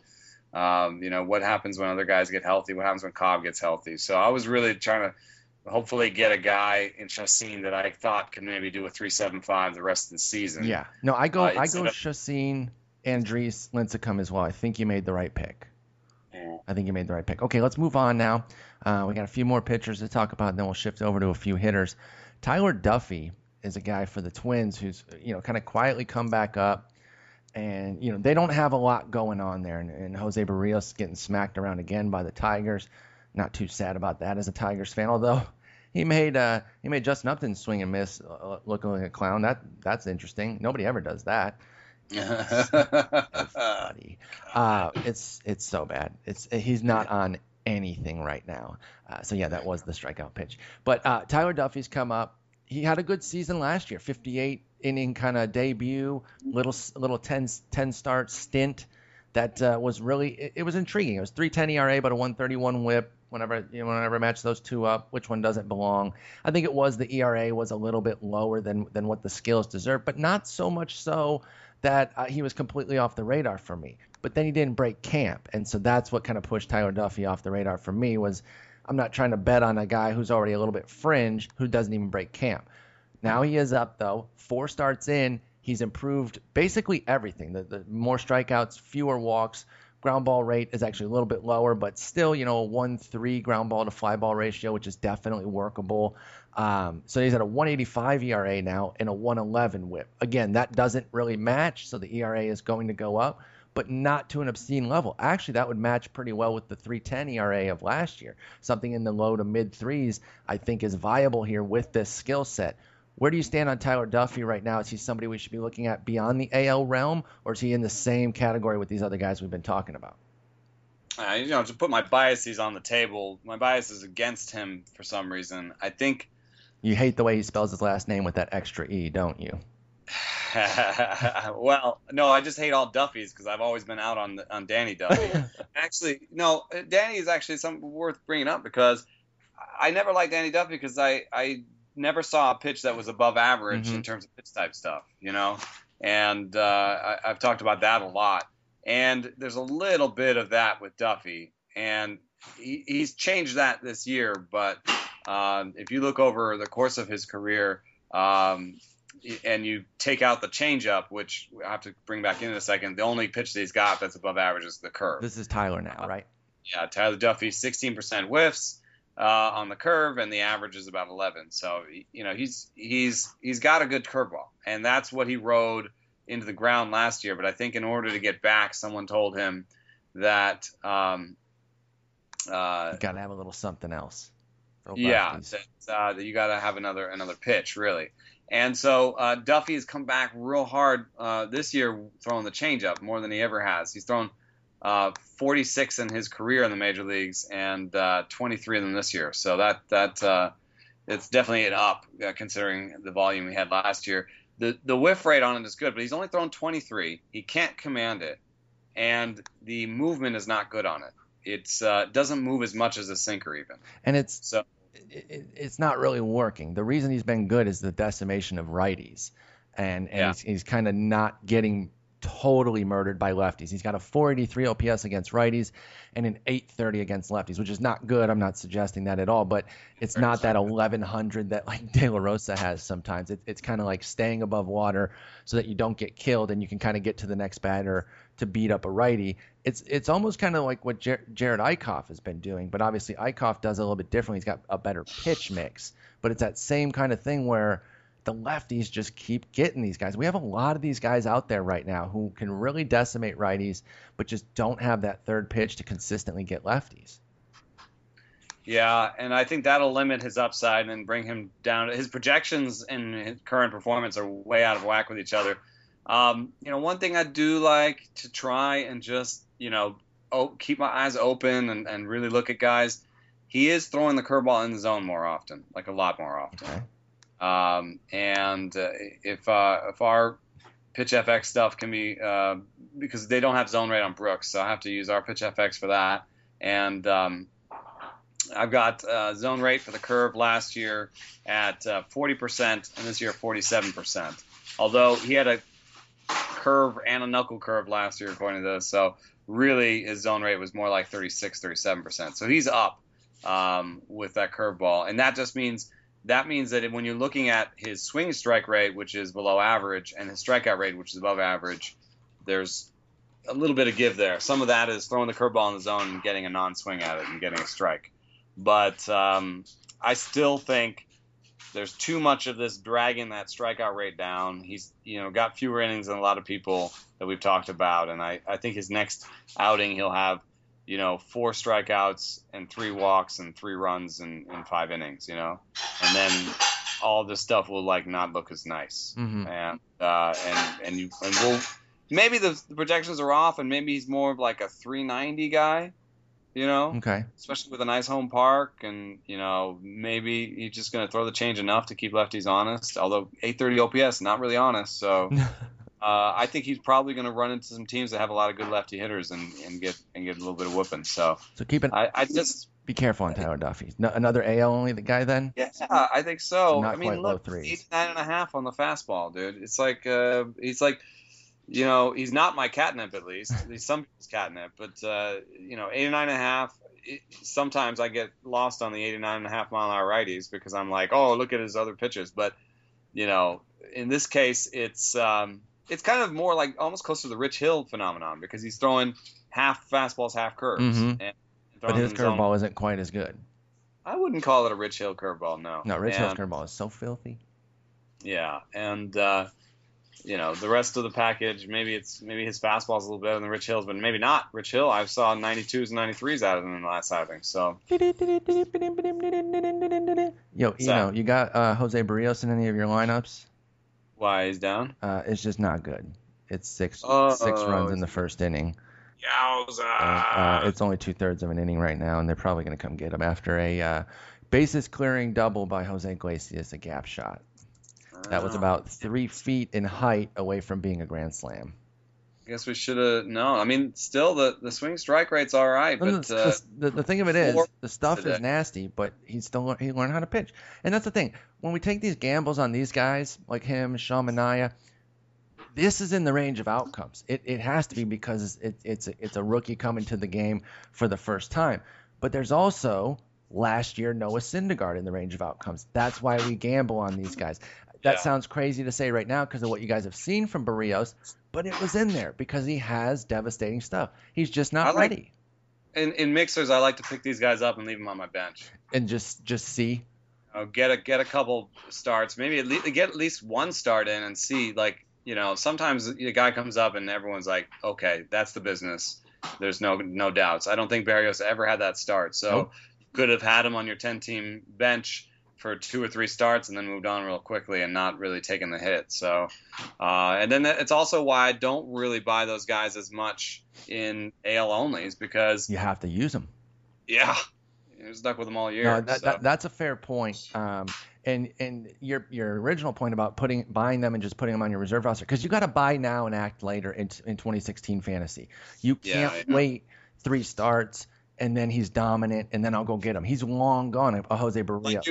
um, you know, what happens when other guys get healthy? What happens when Cobb gets healthy? So I was really trying to hopefully get a guy in Chacin that I thought could maybe do a three seven five the rest of the season. Yeah. No, I go Uh, I go Chacin, Andriese, Lincecum as well. I think you made the right pick. I think you made the right pick. Okay, let's move on now. Uh, we got a few more pitchers to talk about, and then we'll shift over to a few hitters. Tyler Duffey is a guy for the Twins who's you know kind of quietly come back up, and you know they don't have a lot going on there, and, and Jose Berrios getting smacked around again by the Tigers. Not too sad about that as a Tigers fan, although he made uh, he made Justin Upton swing and miss, uh, looking like a clown. That that's interesting. Nobody ever does that. Funny. Uh, it's it's so bad. It's he's not on anything right now. Uh, so yeah, that was the strikeout pitch. But uh, Tyler Duffey's come up. He had a good season last year, 58 inning kind of debut, little little 10 10 start stint that uh, was really it, it, was intriguing. It was 3.10 ERA, but a 131 WHIP. Whenever you know, whenever I match those two up, which one doesn't belong? I think it was the ERA was a little bit lower than than what the skills deserve, but not so much so that uh, he was completely off the radar for me. But then he didn't break camp, and so that's what kind of pushed Tyler Duffey off the radar for me. Was I'm not trying to bet on a guy who's already a little bit fringe who doesn't even break camp. Now he is up though, four starts in. He's improved basically everything. The, the more strikeouts, fewer walks, ground ball rate is actually a little bit lower, but still, you know, a one three ground ball to fly ball ratio, which is definitely workable. Um, so he's at a 185 ERA now and a 111 WHIP. Again, that doesn't really match, so the ERA is going to go up, but not to an obscene level. Actually, that would match pretty well with the 310 ERA of last year. Something in the low to mid threes, I think, is viable here with this skill set. Where do you stand on Tyler Duffey right now? Is he somebody we should be looking at beyond the AL realm, or is he in the same category with these other guys we've been talking about? Uh, you know, to put my biases on the table, my bias is against him for some reason. I think you hate the way he spells his last name with that extra e, don't you? well, no, I just hate all Duffys because I've always been out on on Danny Duffy. actually, no, Danny is actually something worth bringing up because I never liked Danny Duffy because I I never saw a pitch that was above average mm-hmm. in terms of pitch type stuff, you know. And uh, I, I've talked about that a lot. And there's a little bit of that with Duffey, and he, he's changed that this year, but um, if you look over the course of his career, um, and you take out the changeup, which I have to bring back in, in a second, the only pitch that he's got that's above average is the curve. This is Tyler now, uh, right? Yeah, Tyler Duffey, 16% whiffs uh, on the curve, and the average is about 11. So you know he's he's he's got a good curveball, and that's what he rode into the ground last year. But I think in order to get back, someone told him that um, uh, got to have a little something else yeah, that, uh, you got to have another another pitch really. And so uh, Duffey has come back real hard uh, this year, throwing the changeup more than he ever has. He's thrown uh, 46 in his career in the major leagues and uh, 23 of them this year. So that that uh, it's definitely an up considering the volume he had last year. The the whiff rate on it is good, but he's only thrown 23. He can't command it, and the movement is not good on it. It's uh, doesn't move as much as a sinker even. And it's so it, it's not really working. The reason he's been good is the decimation of righties, and, and yeah. he's, he's kind of not getting totally murdered by lefties. He's got a 483 OPS against righties and an 830 against lefties, which is not good. I'm not suggesting that at all, but it's not that 1100 that like De La Rosa has sometimes. It, it's kind of like staying above water so that you don't get killed and you can kind of get to the next batter to beat up a righty. It's it's almost kind of like what Jer- Jerad Eickhoff has been doing, but obviously Eickhoff does a little bit differently. He's got a better pitch mix, but it's that same kind of thing where – the lefties just keep getting these guys. We have a lot of these guys out there right now who can really decimate righties, but just don't have that third pitch to consistently get lefties. Yeah, and I think that'll limit his upside and bring him down. His projections and his current performance are way out of whack with each other. Um, you know, one thing I do like to try and just, you know, oh, keep my eyes open and, and really look at guys. He is throwing the curveball in the zone more often, like a lot more often. Okay. Um, and uh, if uh, if our pitch FX stuff can be uh, because they don't have zone rate on Brooks, so I have to use our pitch FX for that. And um, I've got uh, zone rate for the curve last year at 40% uh, and this year 47%. Although he had a curve and a knuckle curve last year, according to this. So really, his zone rate was more like 36, 37%. So he's up um, with that curveball, and that just means that means that when you're looking at his swing strike rate, which is below average, and his strikeout rate, which is above average, there's a little bit of give there. Some of that is throwing the curveball in the zone and getting a non-swing at it and getting a strike. But um, I still think there's too much of this dragging that strikeout rate down. He's you know got fewer innings than a lot of people that we've talked about, and I, I think his next outing he'll have you know four strikeouts and three walks and three runs in, in five innings, you know, and then all this stuff will like not look as nice, Mhm. and uh, and and you and we'll maybe the, the projections are off, and maybe he's more of like a 390 guy, you know Okay. especially with a nice home park, and you know maybe he's just going to throw the change enough to keep lefties honest. Although 830 OPS, not really honest. So uh, I think he's probably going to run into some teams that have a lot of good lefty hitters and, and get and get a little bit of whooping. So So keep an I, I just be careful on Tyler Duffey. No, another AL only the guy then. yeah, I think so. Not I mean, quite low look, threes. eight nine and a half on the fastball, dude. It's like uh, he's like. You know, he's not my catnip at least. He's some people's catnip, but uh, you know, 89 and a half. It, sometimes I get lost on the 89 and a half mile an hour righties because I'm like, oh, look at his other pitches. But you know, in this case, it's um, it's kind of more like almost close to the Rich Hill phenomenon because he's throwing half fastballs, half curves. Mhm. And But his zone- curveball isn't quite as good. I wouldn't call it a Rich Hill curveball, no. No, Rich Hill's curveball is so filthy. Yeah, and uh, you know the rest of the package. Maybe it's maybe his fastball's a little better than Rich Hill's, but maybe not. Rich Hill, I saw 92s and 93s out of him in the last outing. So Yo, you So- know, you got uh, Jose Berrios in any of your lineups? He's down? Uh, it's just not good. It's six Oh, six runs in the first inning. Yowza! Uh, it's only two thirds of an inning right now, and they're probably going to come get him after a uh, bases clearing double by Jose Iglesias, a gap shot. That was Oh, about three feet in height away from being a grand slam. I guess we should have. known. I mean, still the the swing strike rate's all right, but the, uh, the, the thing of it is, the stuff today. is nasty, but he still he learned how to pitch, and that's the thing. When we take these gambles on these guys like him, Sean Manaea, this is in the range of outcomes. It, it has to be because it, it's a, it's a rookie coming to the game for the first time. But there's also last year Noah Syndergaard in the range of outcomes. That's why we gamble on these guys. That Yeah. sounds crazy to say right now because of what you guys have seen from Berrios, but it was in there because he has devastating stuff. He's just not like- ready. in in mixers, I like to pick these guys up and leave them on my bench. And just just see. Know, get a get a couple starts, maybe at least get at least one start in and see. Like you know, sometimes the guy comes up and everyone's like, okay, that's the business. There's no no doubts. I don't think Berrios ever had that start, so Nope. you could have had him on your 10 team bench for two or three starts and then moved on real quickly and not really taking the hit. So, uh, and then it's also why I don't really buy those guys as much in AL onlys because You have to use them. yeah, you're stuck with them all year. No, that, so. that, that's a fair point. Um, and and your your original point about putting buying them and just putting them on your reserve roster because you got to buy now and act later in, in 2016 fantasy. You can't yeah. wait three starts and then he's dominant and then I'll go get him. He's long gone. A Jose Berrios. like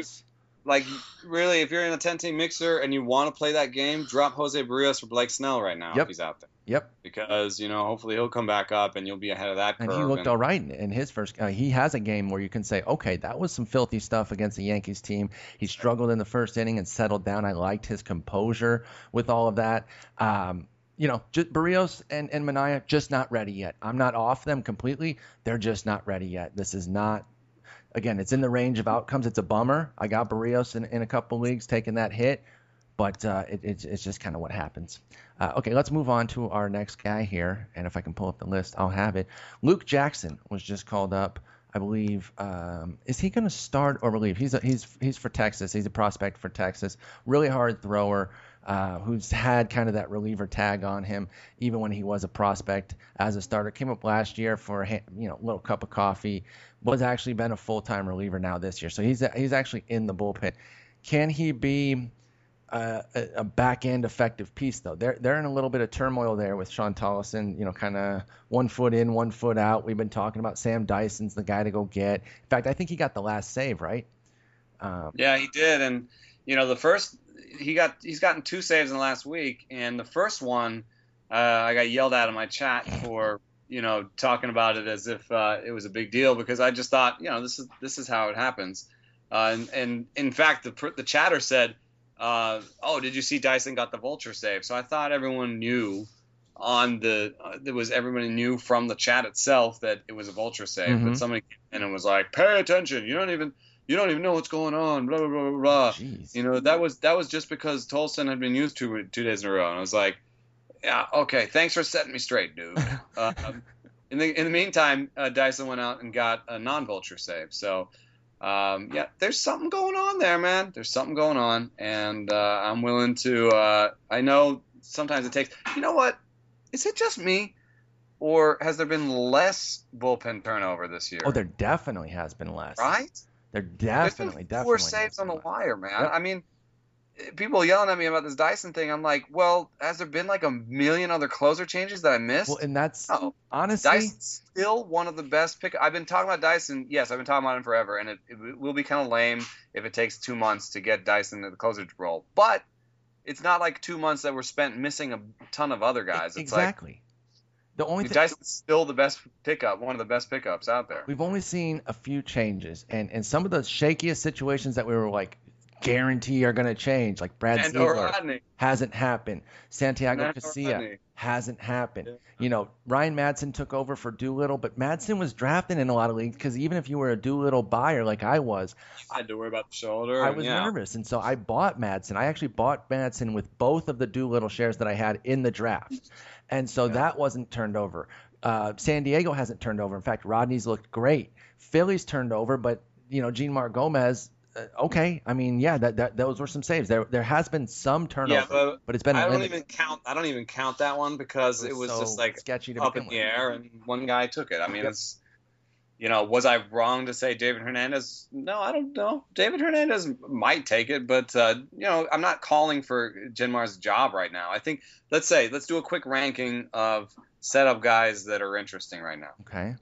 really, if you're in a 10 team mixer and you want to play that game, drop Jose Berrios for Blake Snell right now Yep. if he's out there. Yep. Because you know, hopefully he'll come back up and you'll be ahead of that And he looked all right in, in his first. Uh, he has a game where you can say, okay, that was some filthy stuff against the Yankees team. He struggled in the first inning and settled down. I liked his composure with all of that. Um, you know, just Berrios and, and Manaea just not ready yet. I'm not off them completely. They're just not ready yet. This is not. Again, it's in the range of outcomes. It's a bummer. I got Berrios in, in a couple leagues taking that hit, but uh, it, it's, it's just kind of what happens. Uh, okay, let's move on to our next guy here. And if I can pull up the list, I'll have it. Luke Jackson was just called up. I believe. Um, is he going to start or relieve? He's a, he's he's for Texas. He's a prospect for Texas. Really hard thrower. Uh, who's had kind of that reliever tag on him, even when he was a prospect as a starter. Came up last year for a you know little cup of coffee. Was actually been a full time reliever now this year. So he's he's actually in the bullpen. Can he be uh, a, a back end effective piece though. They're they're in a little bit of turmoil there with Shawn Tolleson, you know, kind of one foot in, one foot out. We've been talking about Sam Dyson's the guy to go get. In fact, I think he got the last save, right? Um, Yeah, he did, and you know the first he got he's gotten two saves in the last week, and the first one uh, I got yelled at in my chat for you know talking about it as if uh, it was a big deal because I just thought you know this is this is how it happens, uh, and, and in fact the the chatter said, uh, oh did you see Dyson got the vulture save? So I thought everyone knew on the uh, there was everybody knew from the chat itself that it was a vulture save, Mhm. but somebody came in and was like pay attention, you don't even you don't even know what's going on, blah blah blah blah. Jeez. You know, that was that was just because Tolleson had been used two two days in a row, and I was like, yeah, okay, thanks for setting me straight, dude. um, in the in the meantime, uh, Dyson went out and got a non-vulture save, so. Um, yeah, there's something going on there, man. There's something going on, and uh, I'm willing to. Uh, I know sometimes it takes. You know what? Is it just me, or has there been less bullpen turnover this year? oh, there definitely has been less. right. There There's been definitely, definitely. four saves on the wire, man. Yep. I mean, people yelling at me about this Dyson thing. I'm like, well, has there been like a million other closer changes that I missed? Well, and that's no, honestly, Dyson's still one of the best pick. I've been talking about Dyson. Yes, I've been talking about him forever, and it, it will be kind of lame if it takes two months to get Dyson to the closer role. But it's not like two months that were spent missing a ton of other guys. It's exactly. the only like thing Dyson's still the best pickup, one of the best pickups out there. we've only seen a few changes, and and some of the shakiest situations that we were like guarantee are going to change, like Brad And Ziegler Rodney. hasn't happened. Santiago Casilla Rodney. hasn't happened. Yeah. You know, Ryan Madson took over for Doolittle, but Madson was drafted in a lot of leagues because even if you were a Doolittle buyer like I was, I had to worry about the shoulder. I was yeah. nervous, and so I bought Madson. I actually bought Madson with both of the Doolittle shares that I had in the draft, and so that wasn't turned over. Uh, San Diego hasn't turned over. In fact, Rodney's looked great. Philly's turned over, but you know, Jeanmar Gomez. Uh, okay, I mean, yeah, that, that those were some saves. There there has been some turnover, Yeah, but it's been I don't even count. I don't even count that one because it was so just like sketchy up in the air, and one guy took it. I mean, it's you know, was I wrong to say David Hernandez? No, I don't know. David Hernandez might take it, but uh, you know, I'm not calling for Jeanmar's job right now. I think let's say let's do a quick ranking of setup guys that are interesting right now. Okay.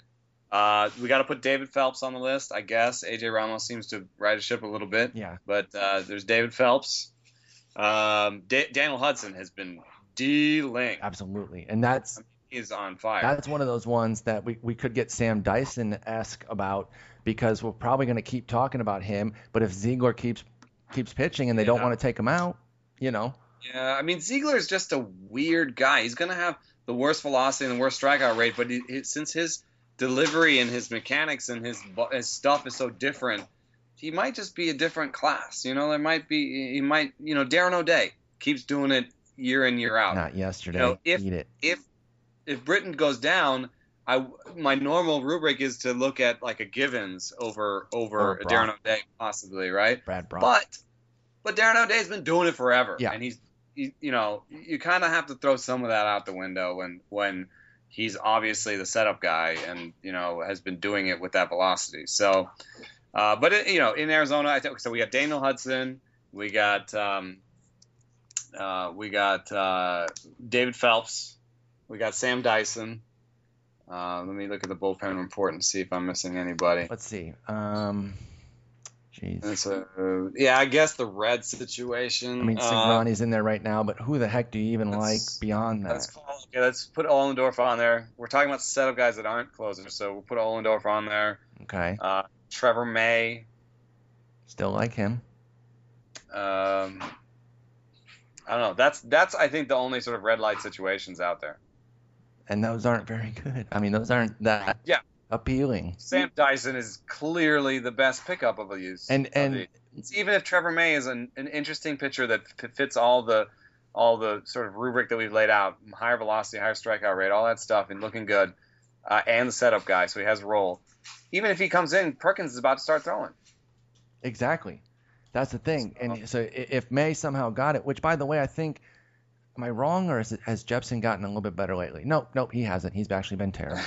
Uh, we got to put David Phelps on the list, I guess. AJ Ramos seems to ride a ship a little bit, Yeah. but uh, there's David Phelps. Um, Da- Daniel Hudson has been dealing. Absolutely. And that's He's on fire. that's one of those ones that we, we could get Sam Dyson esque about because we're probably going to keep talking about him. But if Ziegler keeps keeps pitching and they don't want to take him out, you know, Yeah, I mean Ziegler is just a weird guy. He's gonna have the worst velocity and the worst strikeout rate, but he, he- since his delivery and his mechanics and his, his stuff is so different, he might just be a different class. You know, there might be he might you know Darren O'Day keeps doing it year in year out. not yesterday. You know, if-. If if Britton goes down. I, my normal rubric is to look at like a Givens over over Brach. Darren O'Day possibly, right? Brad Brach. But but Darren O'Day's been doing it forever, Yeah. and he's he, you know you kind of have to throw some of that out the window when when he's obviously the setup guy and you know has been doing it with that velocity. So, uh, but it, you know in Arizona, I think so. We got Daniel Hudson, we got um, uh, we got uh, David Phelps, we got Sam Dyson. Uh, let me look at the bullpen report and see if I'm missing anybody. Let's see. Um, jeez. A, yeah, I guess the red situation. I mean, uh, in there right now, but who the heck do you even like beyond that? Let's call, okay, let's put Ohlendorf on there. We're talking about setup guys that aren't closers, so we'll put Ohlendorf on there. Okay. Uh, Trevor May. Still like him. Um, I don't know. That's that's I think the only sort of red light situations out there. And those aren't very good. I mean, those aren't that Yeah. Appealing. Sam Dyson is clearly the best pickup of these. And and these. even if Trevor May is an, an interesting pitcher that f- fits all the all the sort of rubric that we've laid out, higher velocity, higher strikeout rate, all that stuff, and looking good, uh, and the setup guy, so he has a role. Even if he comes in, Perkins is about to start throwing. Exactly. That's the thing. So- And so if May somehow got it, which by the way, I think, am I wrong or is it, has Jepsen gotten a little bit better lately? Nope, nope, he hasn't. He's actually been terrible.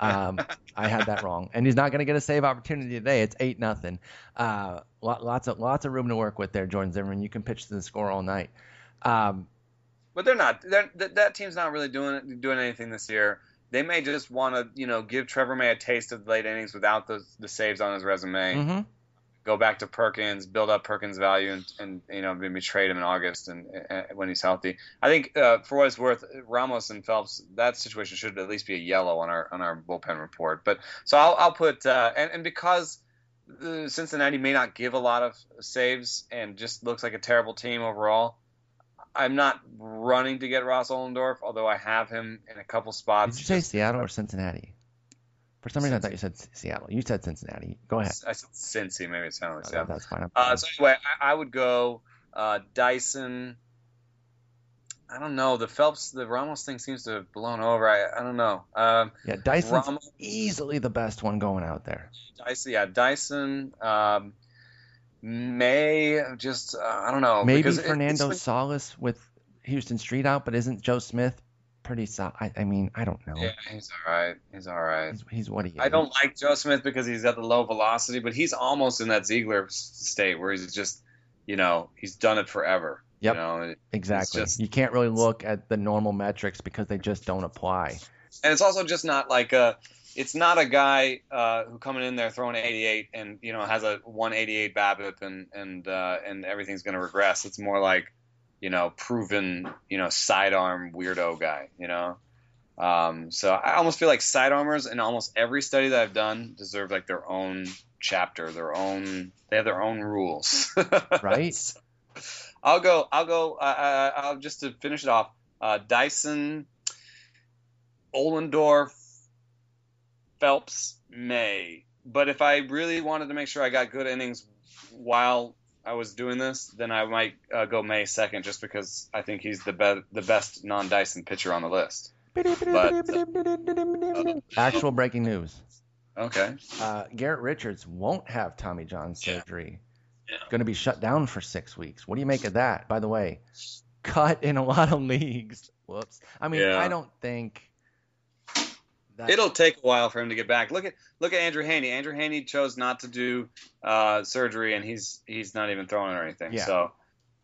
Um, I had that wrong, and he's not going to get a save opportunity today. It's eight nothing. Uh, lot, lots of lots of room to work with there, Jordan Zimmermann. You can pitch to the score all night. Um, But they're not. They're, that, that team's not really doing doing anything this year. They may just want to, you know, give Trevor May a taste of the late innings without the the saves on his resume. mhm. Go back to Perkins, build up Perkins' value, and, and you know maybe trade him in August and uh, when he's healthy. I think uh, for what it's worth, Ramos and Phelps, that situation should at least be a yellow on our on our bullpen report. But so I'll I'll put uh, and and because. Cincinnati may not give a lot of saves and just looks like a terrible team overall. I'm not running to get Ross Ohlendorf, although I have him in a couple spots. Did you say Seattle or Cincinnati? For some reason, I thought you said Seattle. You said Cincinnati. Go ahead. I said Cincy. Maybe it sounded like Oh, Seattle. that's fine. Uh, so anyway, I, I would go uh, Dyson. I don't know. The Phelps, the Ramos thing seems to have blown over. I, I don't know. Um, yeah, Dyson's Ramos, easily the best one going out there. Dyson, yeah, Dyson. Um, May just uh, I don't know. Maybe because it- Fernando Salas with Huston Street out, but isn't Joe Smith pretty solid? I, I mean, I don't know. Yeah, he's all right. He's all right. He's, he's what he is. I don't like Joe Smith because he's got the low velocity, but he's almost in that Ziegler state where he's just, you know, he's done it forever. Yep. You know, exactly. just- you can't really look at the normal metrics because they just don't apply. and it's also just not like a it's not a guy uh, who coming in there throwing 88 and you know has a 188 BABIP and and uh, and everything's going to regress. It's more like you know proven you know sidearm weirdo guy. You know, um, so I almost feel like sidearmers in almost every study that I've done deserve like their own chapter, their own they have their own rules. Right. So, I'll go. I'll go. Uh, I'll just to finish it off. Uh, Dyson, Ohlendorf, Phelps, May. But if I really wanted to make sure I got good innings while I was doing this, then I might uh, go May second, just because I think he's the be- the best non Dyson pitcher on the list. Actual breaking news. Okay. Uh, Garrett Richards won't have Tommy John surgery. Yeah. Going to be shut down for six weeks. What do you make of that? By the way, cut in a lot of leagues. Whoops. I mean, Yeah. I don't think It'll take a while for him to get back. Look at look at Andrew Heaney. Andrew Heaney chose not to do uh, surgery, and he's he's not even throwing or anything. Yeah. So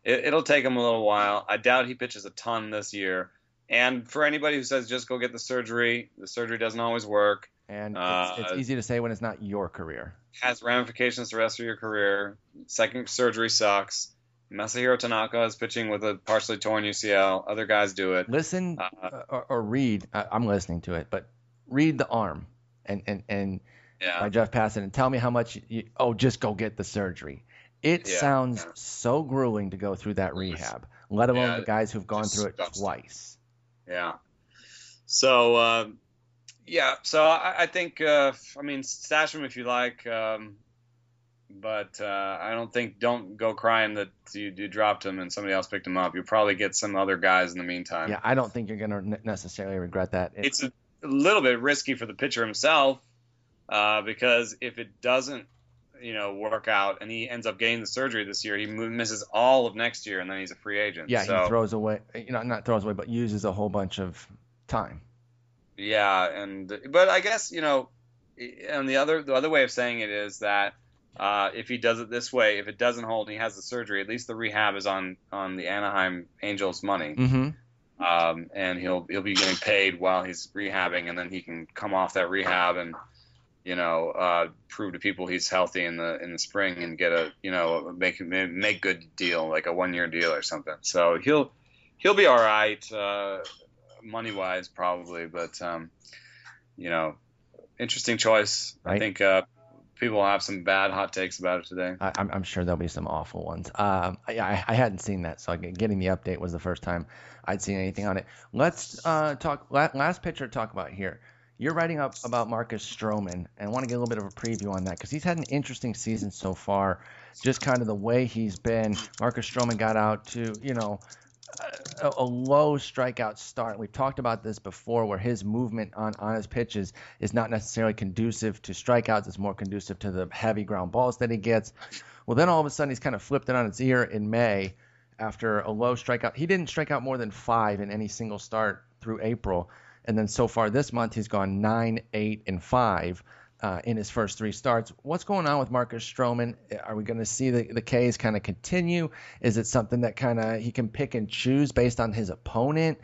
it, it'll take him a little while. I doubt he pitches a ton this year. And for anybody who says just go get the surgery, the surgery doesn't always work. and uh, it's, it's easy to say when it's not your career. Has ramifications the rest of your career. Second surgery sucks. Masahiro Tanaka is pitching with a partially torn UCL. Other guys do it. Listen Uh, or, or read. I, I'm listening to it, but read the arm and and and Yeah. by Jeff Passan and tell me how much. You, oh, just go get the surgery. It Yeah, sounds yeah. so grueling to go through that rehab, let alone the guys who've gone through it twice. Yeah. So uh, yeah, so I, I think uh, I mean stash him if you like, um, but uh, I don't think don't go crying that you, you dropped him and somebody else picked him up. You'll probably get some other guys in the meantime. Yeah, I don't think you're going to necessarily regret that. It- It's a, a little bit risky for the pitcher himself uh, because if it doesn't. You know, work out, and he ends up getting the surgery this year. He misses all of next year, and then he's a free agent. yeah, so, he throws away. You know, not throws away, but uses a whole bunch of time. Yeah, and but I guess you know, and the other the other way of saying it is that uh, if he does it this way, if it doesn't hold and he has the surgery, at least the rehab is on on the Anaheim Angels money, Mm-hmm. Um, and he'll he'll be getting paid while he's rehabbing, and then he can come off that rehab and you know uh, prove to people he's healthy in the in the spring and get a you know make make good deal like a one year deal or something. So he'll he'll be all right. Uh, money wise probably, but um, you know, interesting choice. I think uh, people have some bad hot takes about it today. I, I'm, I'm sure there'll be some awful ones. Um, I, I I hadn't seen that, so getting the update was the first time I'd seen anything on it. Let's uh, talk. Last pitcher to talk about here. You're writing up about Marcus Stroman, and I want to get a little bit of a preview on that because he's had an interesting season so far. Just kind of the way he's been. Marcus Stroman got out to, you know, a, a low strikeout start. We've talked about this before, where his movement on, on his pitches is not necessarily conducive to strikeouts. It's more conducive to the heavy ground balls that he gets. Well, then all of a sudden he's kind of flipped it on its ear in May after a low strikeout. He didn't strike out more than five in any single start through April. And then so far this month, he's gone nine, eight, and five uh, in his first three starts. What's going on with Marcus Stroman? Are we going to see the, the K's kind of continue? Is it something that kind of he can pick and choose based on his opponent?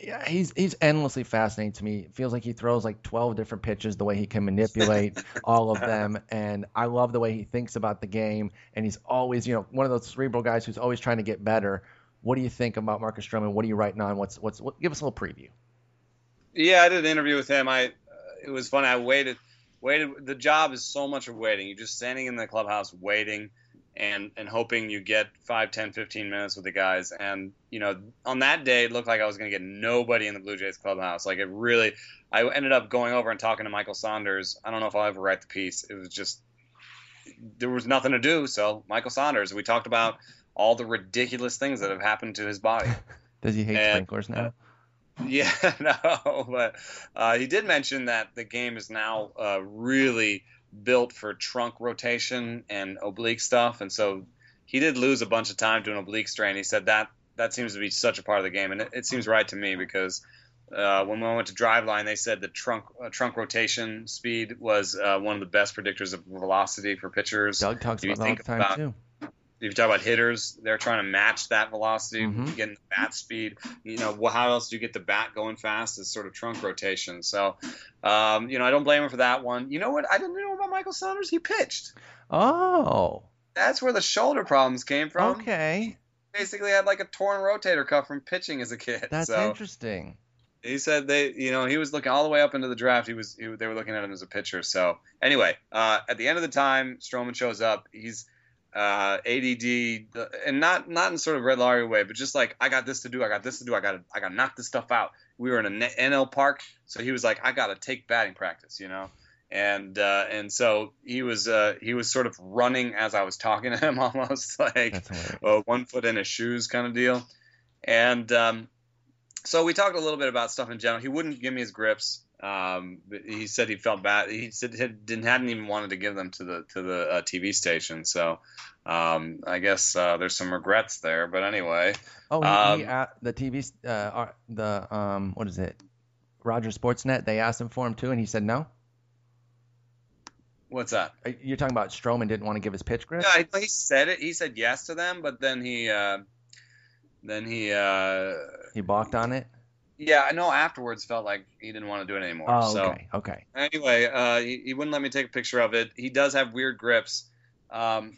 Yeah, he's he's endlessly fascinating to me. It feels like he throws like 12 different pitches, the way he can manipulate all of them, and I love the way he thinks about the game. And he's always, you know, one of those cerebral guys who's always trying to get better. What do you think about Marcus Stroman? What are you writing on? What's what's what, give us a little preview. Yeah, I did an interview with him. I uh, it was funny. I waited, waited. The job is so much of waiting. You're just standing in the clubhouse waiting, and and hoping you get 5, 10, 15 minutes with the guys. And you know, on that day, it looked like I was going to get nobody in the Blue Jays clubhouse. Like it really, I ended up going over and talking to Michael Saunders. I don't know if I'll ever write the piece. It was just there was nothing to do. So Michael Saunders, we talked about all the ridiculous things that have happened to his body. Does he hate And, sprinklers now? Yeah, no, but uh, he did mention that the game is now uh, really built for trunk rotation and oblique stuff, and so he did lose a bunch of time doing oblique strain. He said that that seems to be such a part of the game, and it, it seems right to me because uh, when we went to Driveline, they said the trunk uh, trunk rotation speed was uh, one of the best predictors of velocity for pitchers. Doug talks you about that all the time about- too. If you talk about hitters, they're trying to match that velocity, Mhm. getting the bat speed. You know, wh- how else do you get the bat going fast? Is sort of trunk rotation. So, um, you know, I don't blame him for that one. You know what? I didn't know about Michael Saunders. He pitched. Oh, That's where the shoulder problems came from. okay. Basically, had like a torn rotator cuff from pitching as a kid. That's so interesting. he said they, you know, he was looking all the way up into the draft. He was, he, they were looking at him as a pitcher. So anyway, uh, at the end of the time, Stroman shows up. He's uh, ADD, and not not in sort of Brett Lawrie way, but just like I got this to do, I got this to do, I got to I got to knock this stuff out. We were in a N- NL park, so he was like, I got to take batting practice, you know. And uh, and so he was uh, he was sort of running as I was talking to him, almost like uh, one foot in his shoes kind of deal. And um, so we talked a little bit about stuff in general. He wouldn't give me his grips. Um, but he said he felt bad. He said he didn't hadn't even wanted to give them to the to the uh, TV station. So um, I guess uh, there's some regrets there. But anyway, Oh, he, he, Um, uh, the TV, uh, the um, what is it? Rogers Sportsnet. They asked him for him too, and he said no. what's that? You're talking about Stroman didn't want to give his pitch grip. Yeah, he, he said it. He said yes to them, but then he uh, then he uh, He balked on it. Yeah, I know afterwards felt like he didn't want to do it anymore. Oh, so. okay, okay. Anyway, uh, he, he wouldn't let me take a picture of it. He does have weird grips. Um,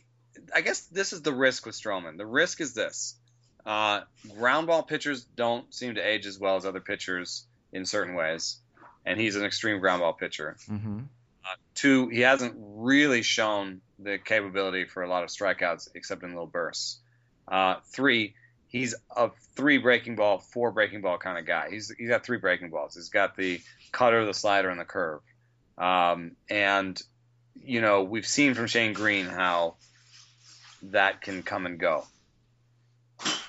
I guess this is the risk with Stroman. The risk is this: uh, ground ball pitchers don't seem to age as well as other pitchers in certain ways, and he's an extreme ground ball pitcher. Mm-hmm. Two, he hasn't really shown the capability for a lot of strikeouts except in little bursts. Uh, three, he's a three breaking ball, four breaking ball kind of guy. He's he's got three breaking balls. He's got the cutter, the slider, and the curve. Um, and you know we've seen from Shane Greene how that can come and go.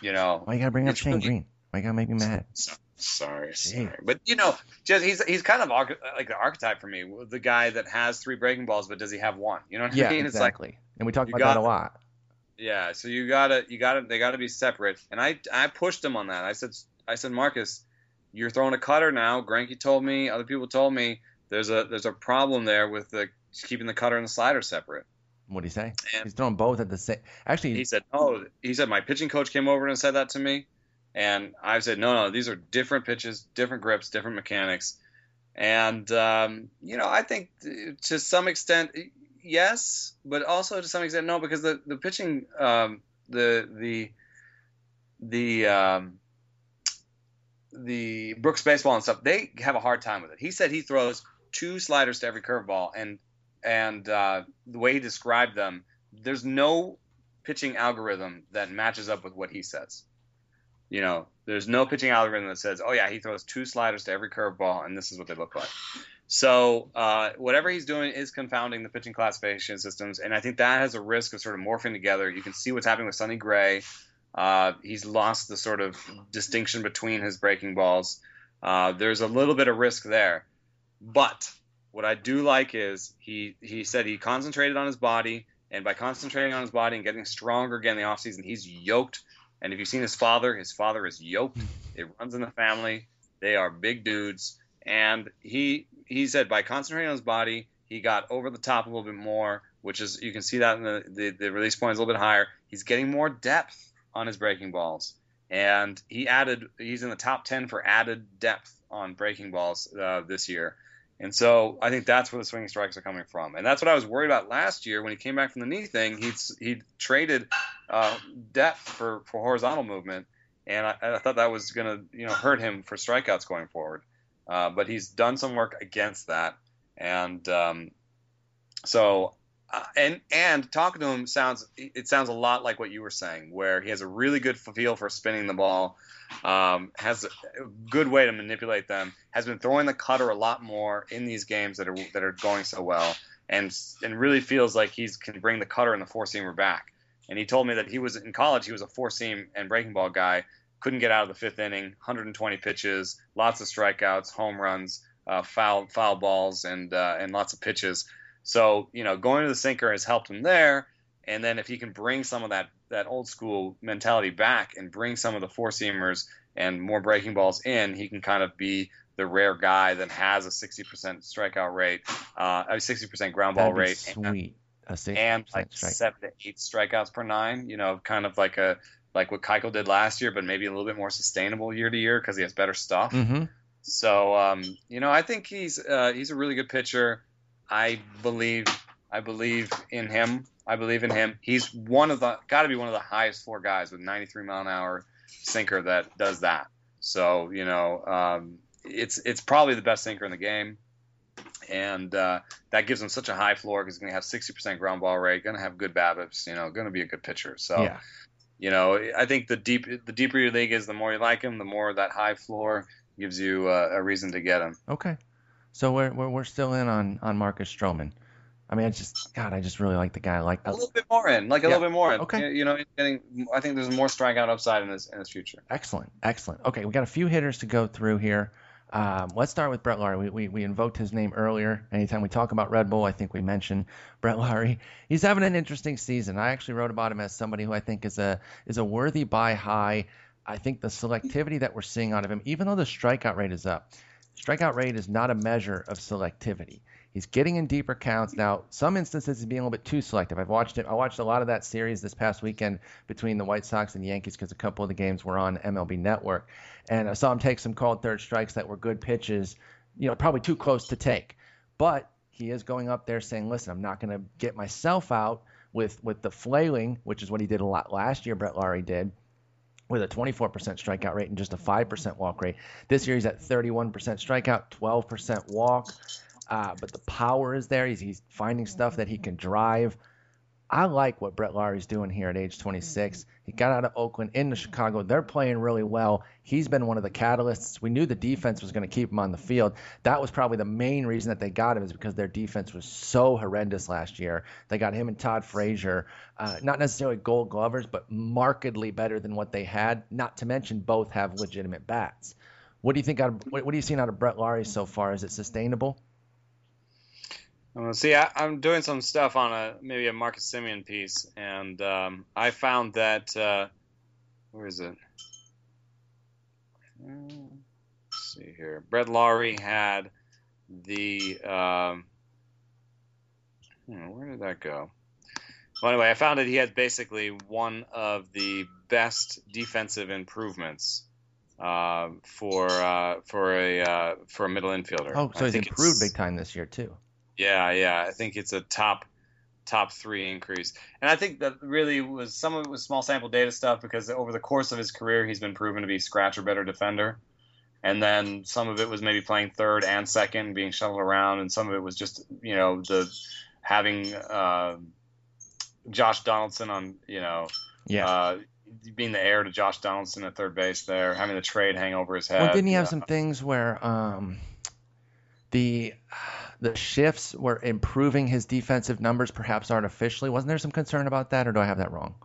You know, Why you gotta bring up Shane really- Greene? Why you gotta make me mad? so- sorry, sorry, but you know, just he's he's kind of like the archetype for me, the guy that has three breaking balls, but does he have one? You know what Yeah, I mean? It's like exactly. and we talk about that a lot. Yeah, so you gotta, you gotta, they gotta be separate. And I, I pushed him on that. I said, I said, Marcus, you're throwing a cutter now. Granky told me, other people told me, there's a, there's a problem there with the keeping the cutter and the slider separate. What do you say? And- He's throwing both at the same. Actually, He said, no. He said my pitching coach came over and said that to me, and I said, no, no, these are different pitches, different grips, different mechanics. And um, you know, I think to some extent, yes, but also to some extent, no, because the the pitching, um, the the the um, the Brooks baseball and stuff, they have a hard time with it. He said he throws two sliders to every curveball, and and uh, the way he described them, there's no pitching algorithm that matches up with what he says. You know, there's no pitching algorithm that says, oh yeah, he throws two sliders to every curveball, and this is what they look like. So uh, whatever he's doing is confounding the pitching classification systems, and I think that has a risk of sort of morphing together. You can see what's happening with Sonny Gray. Uh, he's lost the sort of distinction between his breaking balls. Uh, there's a little bit of risk there, but what I do like is he he said he concentrated on his body, and by concentrating on his body and getting stronger again in the offseason, he's yoked. And if you've seen his father, his father is yoked. It runs in the family. They are big dudes, and he he said by concentrating on his body, he got over the top a little bit more, which is you can see that in the the, the release point is a little bit higher. He's getting more depth on his breaking balls, and he added he's in the top ten for added depth on breaking balls uh, this year. And so I think that's where the swinging strikes are coming from, and that's what I was worried about last year when he came back from the knee thing. He he traded uh, depth for, for horizontal movement, and I, I thought that was going to you know hurt him for strikeouts going forward. Uh, but he's done some work against that, and um, so uh, and and talking to him sounds it sounds a lot like what you were saying, where he has a really good feel for spinning the ball, um, has a good way to manipulate them, has been throwing the cutter a lot more in these games that are that are going so well, and and really feels like he's can bring the cutter and the four seamer back. And he told me that he was in college, he was a four seam and breaking ball guy, couldn't get out of the fifth inning, 120 pitches, lots of strikeouts, home runs, uh, foul foul balls, and uh, and lots of pitches. So you know, going to the sinker has helped him there. And then if he can bring some of that that old school mentality back and bring some of the four seamers and more breaking balls in, he can kind of be the rare guy that has a 60% strikeout rate, uh, a 60% ground ball rate, sweet. And, and like strike. seven to eight strikeouts per nine. You know, kind of like a like what Keuchel did last year, but maybe a little bit more sustainable year to year because he has better stuff. Mm-hmm. So um, you know, I think he's uh, he's a really good pitcher. I believe I believe in him. I believe in him. He's one of the got to be one of the highest floor guys with 93 mile an hour sinker that does that. So you know, um, it's it's probably the best sinker in the game, and uh, that gives him such a high floor because he's going to have 60% ground ball rate, going to have good BABIPs, you know, going to be a good pitcher. So. Yeah you know, I think the deep the deeper your league is, the more you like him, the more that high floor gives you uh, a reason to get him. Okay, so we're, we're we're still in on on Marcus Stroman. I mean, I just God, I just really like the guy. I like a little bit more in, like a yeah. little bit more in. Okay, you know, getting. I think there's more strikeout upside in his in his future. Excellent, excellent. Okay, we got a few hitters to go through here. Um, let's start with Brett Lawrie. We, we, we, invoked his name earlier. Anytime we talk about Red Bull, I think we mention Brett Lawrie. He's having an interesting season. I actually wrote about him as somebody who I think is a is a worthy buy high. I think the selectivity that we're seeing out of him, even though the strikeout rate is up, strikeout rate is not a measure of selectivity. He's getting in deeper counts now. Some instances he's being a little bit too selective. I've watched it. I watched a lot of that series this past weekend between the White Sox and the Yankees because a couple of the games were on MLB Network, and I saw him take some called third strikes that were good pitches. You know, probably too close to take, but he is going up there saying, "Listen, I'm not going to get myself out with with the flailing, which is what he did a lot last year. Brett Lawrie did." With a 24% strikeout rate and just a 5% walk rate. This year he's at 31% strikeout, 12% walk. Uh, but the power is there. He's, he's finding stuff that he can drive. I like what Brett Lawrie's doing here at age 26. He got out of Oakland into Chicago. They're playing really well. He's been one of the catalysts. We knew the defense was going to keep him on the field. That was probably the main reason that they got him is because their defense was so horrendous last year. They got him and Todd Frazier, uh, not necessarily gold glovers, but markedly better than what they had. Not to mention both have legitimate bats. What do you think? Out of, what, what are you seeing out of Brett Lawrie so far? Is it sustainable? Uh, see, I, am doing some stuff on a maybe a Marcus Semien piece, and um, I found that uh, where is it? Let's see here. Brett Lawrie had the um, hmm, where did that go? Well, anyway, I found that he had basically one of the best defensive improvements uh, for uh, for a uh, for a middle infielder. Oh, so I he's improved big time this year too. Yeah, yeah. I think it's a top top three increase. And I think that really was some of it was small sample data stuff because over the course of his career he's been proven to be scratch or better defender. And then some of it was maybe playing third and second, being shuttled around, and some of it was just you know the having uh, Josh Donaldson on you know yeah. Uh, being the heir to Josh Donaldson at third base there, having the trade hang over his head. Well, didn't he have some things where um, the the shifts were improving his defensive numbers, perhaps artificially. Wasn't there some concern about that, or do I have that wrong?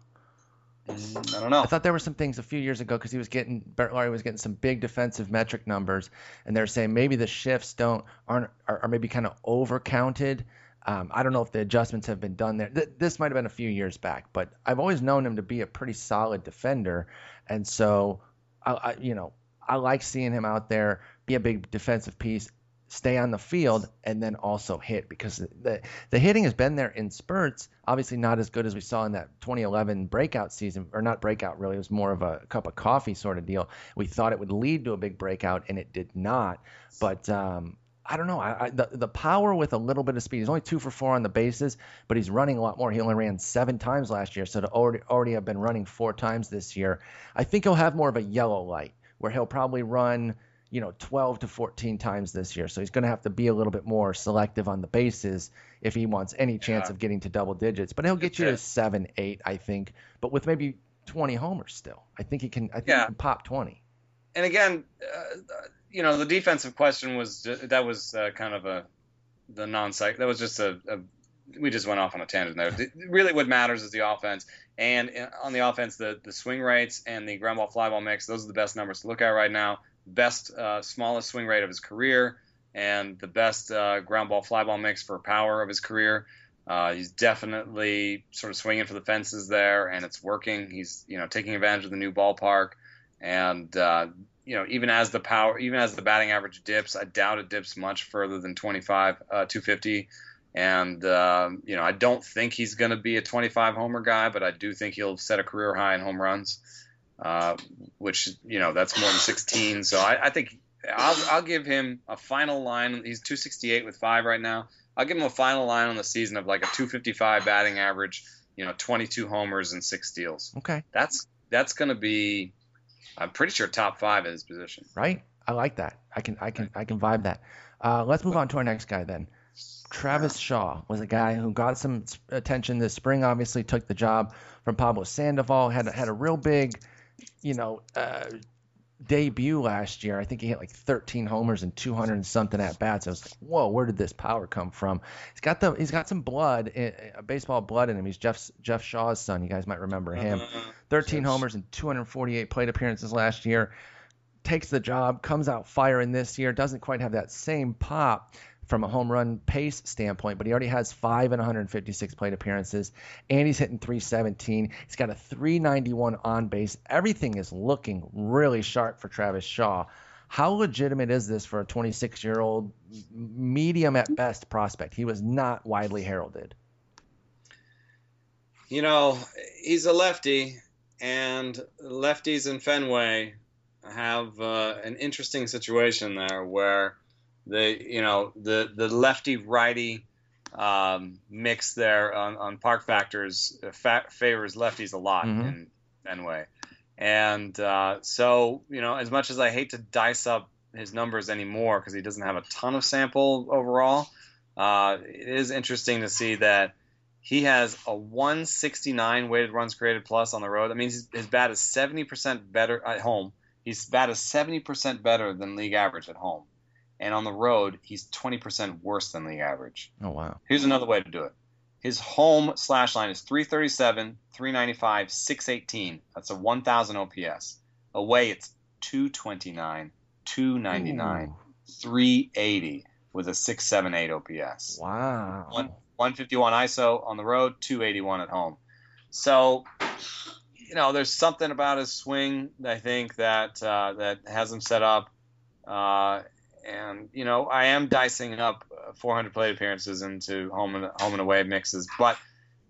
Mm, I don't know. I thought there were some things a few years ago because he was getting Brett Lawrie was getting some big defensive metric numbers, and they're saying maybe the shifts don't aren't are, are maybe kind of overcounted. Um, I don't know if the adjustments have been done there. Th- this might have been a few years back, but I've always known him to be a pretty solid defender, and so I, I you know I like seeing him out there be a big defensive piece stay on the field and then also hit because the the hitting has been there in spurts. Obviously, not as good as we saw in that 2011 breakout season, or not breakout really. It was more of a cup of coffee sort of deal. We thought it would lead to a big breakout, and it did not. But um, I don't know. I, I, the the power with a little bit of speed. He's only two for four on the bases, but he's running a lot more. He only ran seven times last year, so to already already have been running four times this year. I think he'll have more of a yellow light where he'll probably run you know, 12 to 14 times this year. So he's going to have to be a little bit more selective on the bases if he wants any chance Yeah. of getting to double digits. But he'll get you to seven, eight, I think. But with maybe 20 homers still, I think he can. I think he Yeah. can pop 20. and again, uh, you know, the defensive question was that was uh, kind of a the non psych. That was just a, a we just went off on a tangent there. Really, what matters is the offense, and uh, on the offense, the the swing rates and the ground ball fly ball mix. Those are the best numbers to look at right now. Best uh, smallest swing rate of his career, and the best uh, ground ball fly ball mix for power of his career. Uh, he's definitely sort of swinging for the fences there, and it's working. He's you know taking advantage of the new ballpark, and uh, you know even as the power, even as the batting average dips, I doubt it dips much further than 25, uh, 250. And um, you know I don't think he's going to be a 25 homer guy, but I do think he'll set a career high in home runs, uh, which you know that's more than 16. So I, I think I'll, I'll give him a final line. He's 268 with five right now. I'll give him a final line on the season of like a 255 batting average, you know, 22 homers and six steals. Okay. That's that's going to be, I'm pretty sure top five in his position. Right. I like that. I can. I can. I can vibe that. Uh, let's move on to our next guy then. Travis Shaw was a guy who got some attention this spring. Obviously, took the job from Pablo Sandoval. had had a real big, you know, uh, debut last year. I think he hit like 13 homers and 200 and something at bats. I was like, whoa, where did this power come from? He's got the he's got some blood, eh, baseball blood in him. He's Jeff Jeff Shaw's son. You guys might remember him. Uh, 13 Yes. homers and 248 plate appearances last year. Takes the job, comes out firing this year. Doesn't quite have that same pop from a home run pace standpoint, but he already has five and 156 plate appearances, and he's hitting 317. He's got a 391 on base. Everything is looking really sharp for Travis Shaw. How legitimate is this for a 26 year old, medium at best prospect? He was not widely heralded. You know, he's a lefty, and lefties in Fenway have uh, an interesting situation there where the you know the the lefty righty um, mix there on, on park factors uh, fa- favors lefties a lot Mhm. in Fenway, and uh, so you know as much as I hate to dice up his numbers anymore because he doesn't have a ton of sample overall, uh, it is interesting to see that he has a 169 weighted runs created plus on the road. That means his, his bat is 70% better at home. His bat is 70% better than league average at home. And on the road, he's 20% worse than league average. Oh, wow. Here's another way to do it. His home slash line is 337, 395, 618. That's a 1,000 OPS. Away, it's 229, 299, 380 with a 678 OPS. Wow. One- 151 ISO on the road, 281 at home. So, you know, there's something about his swing I think that uh, that has him set up. Uh, and you know, I am dicing up uh, 400 plate appearances into home and home and away mixes, but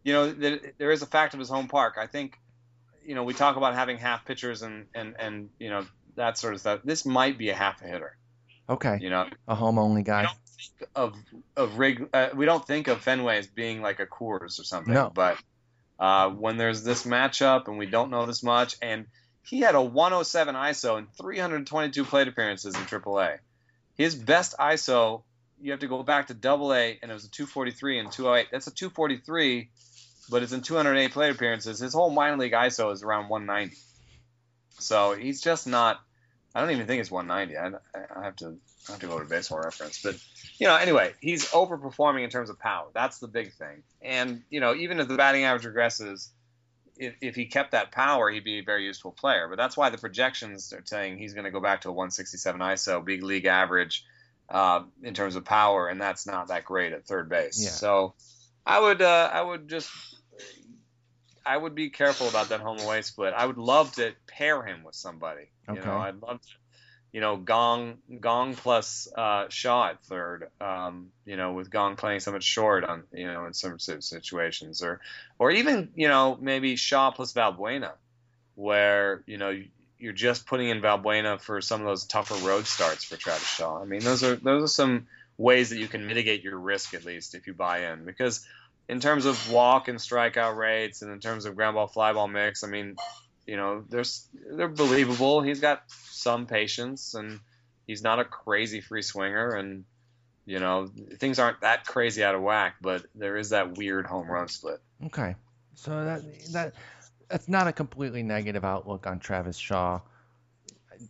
you know, there, there is a fact of his home park. I think, you know, we talk about having half pitchers and and and you know that sort of stuff. This might be a half a hitter. Okay. You know, A home only guy. don't think of of rig. Uh, we don't think of Fenway as being like a Coors or something. No. But uh, when there's this matchup and we don't know this much, and he had a 107 ISO and 322 plate appearances in AAA. His best ISO, you have to go back to Double A, and it was a 243 and 208. That's a 243, but it's in 208 plate appearances. His whole minor league ISO is around 190. So he's just not. I don't even think it's 190. I, I have to I have to go to baseball reference, but you know, anyway, he's overperforming in terms of power. That's the big thing. And you know, even if the batting average regresses, if, if he kept that power, he'd be a very useful player. But that's why the projections are saying he's going to go back to a 167 ISO, big league average uh, in terms of power, and that's not that great at third base. Yeah. So I would uh, I would just I would be careful about that home away split. I would love to pair him with somebody. You Okay. know, I'd love to you know, Kang Kang plus uh, Shaw at third. Um, you know, with Kang playing so much short on you know in some situations, or or even you know maybe Shaw plus Valbuena, where you know you're just putting in Valbuena for some of those tougher road starts for Travis Shaw. I mean, those are those are some ways that you can mitigate your risk at least if you buy in because in terms of walk and strikeout rates and in terms of ground ball fly ball mix, I mean, you know, there's they're believable. He's got some patience and He's not a crazy free swinger, and you know things aren't that crazy out of whack, but there is that weird home run split. Okay, so that that that's not a completely negative outlook on Travis Shaw.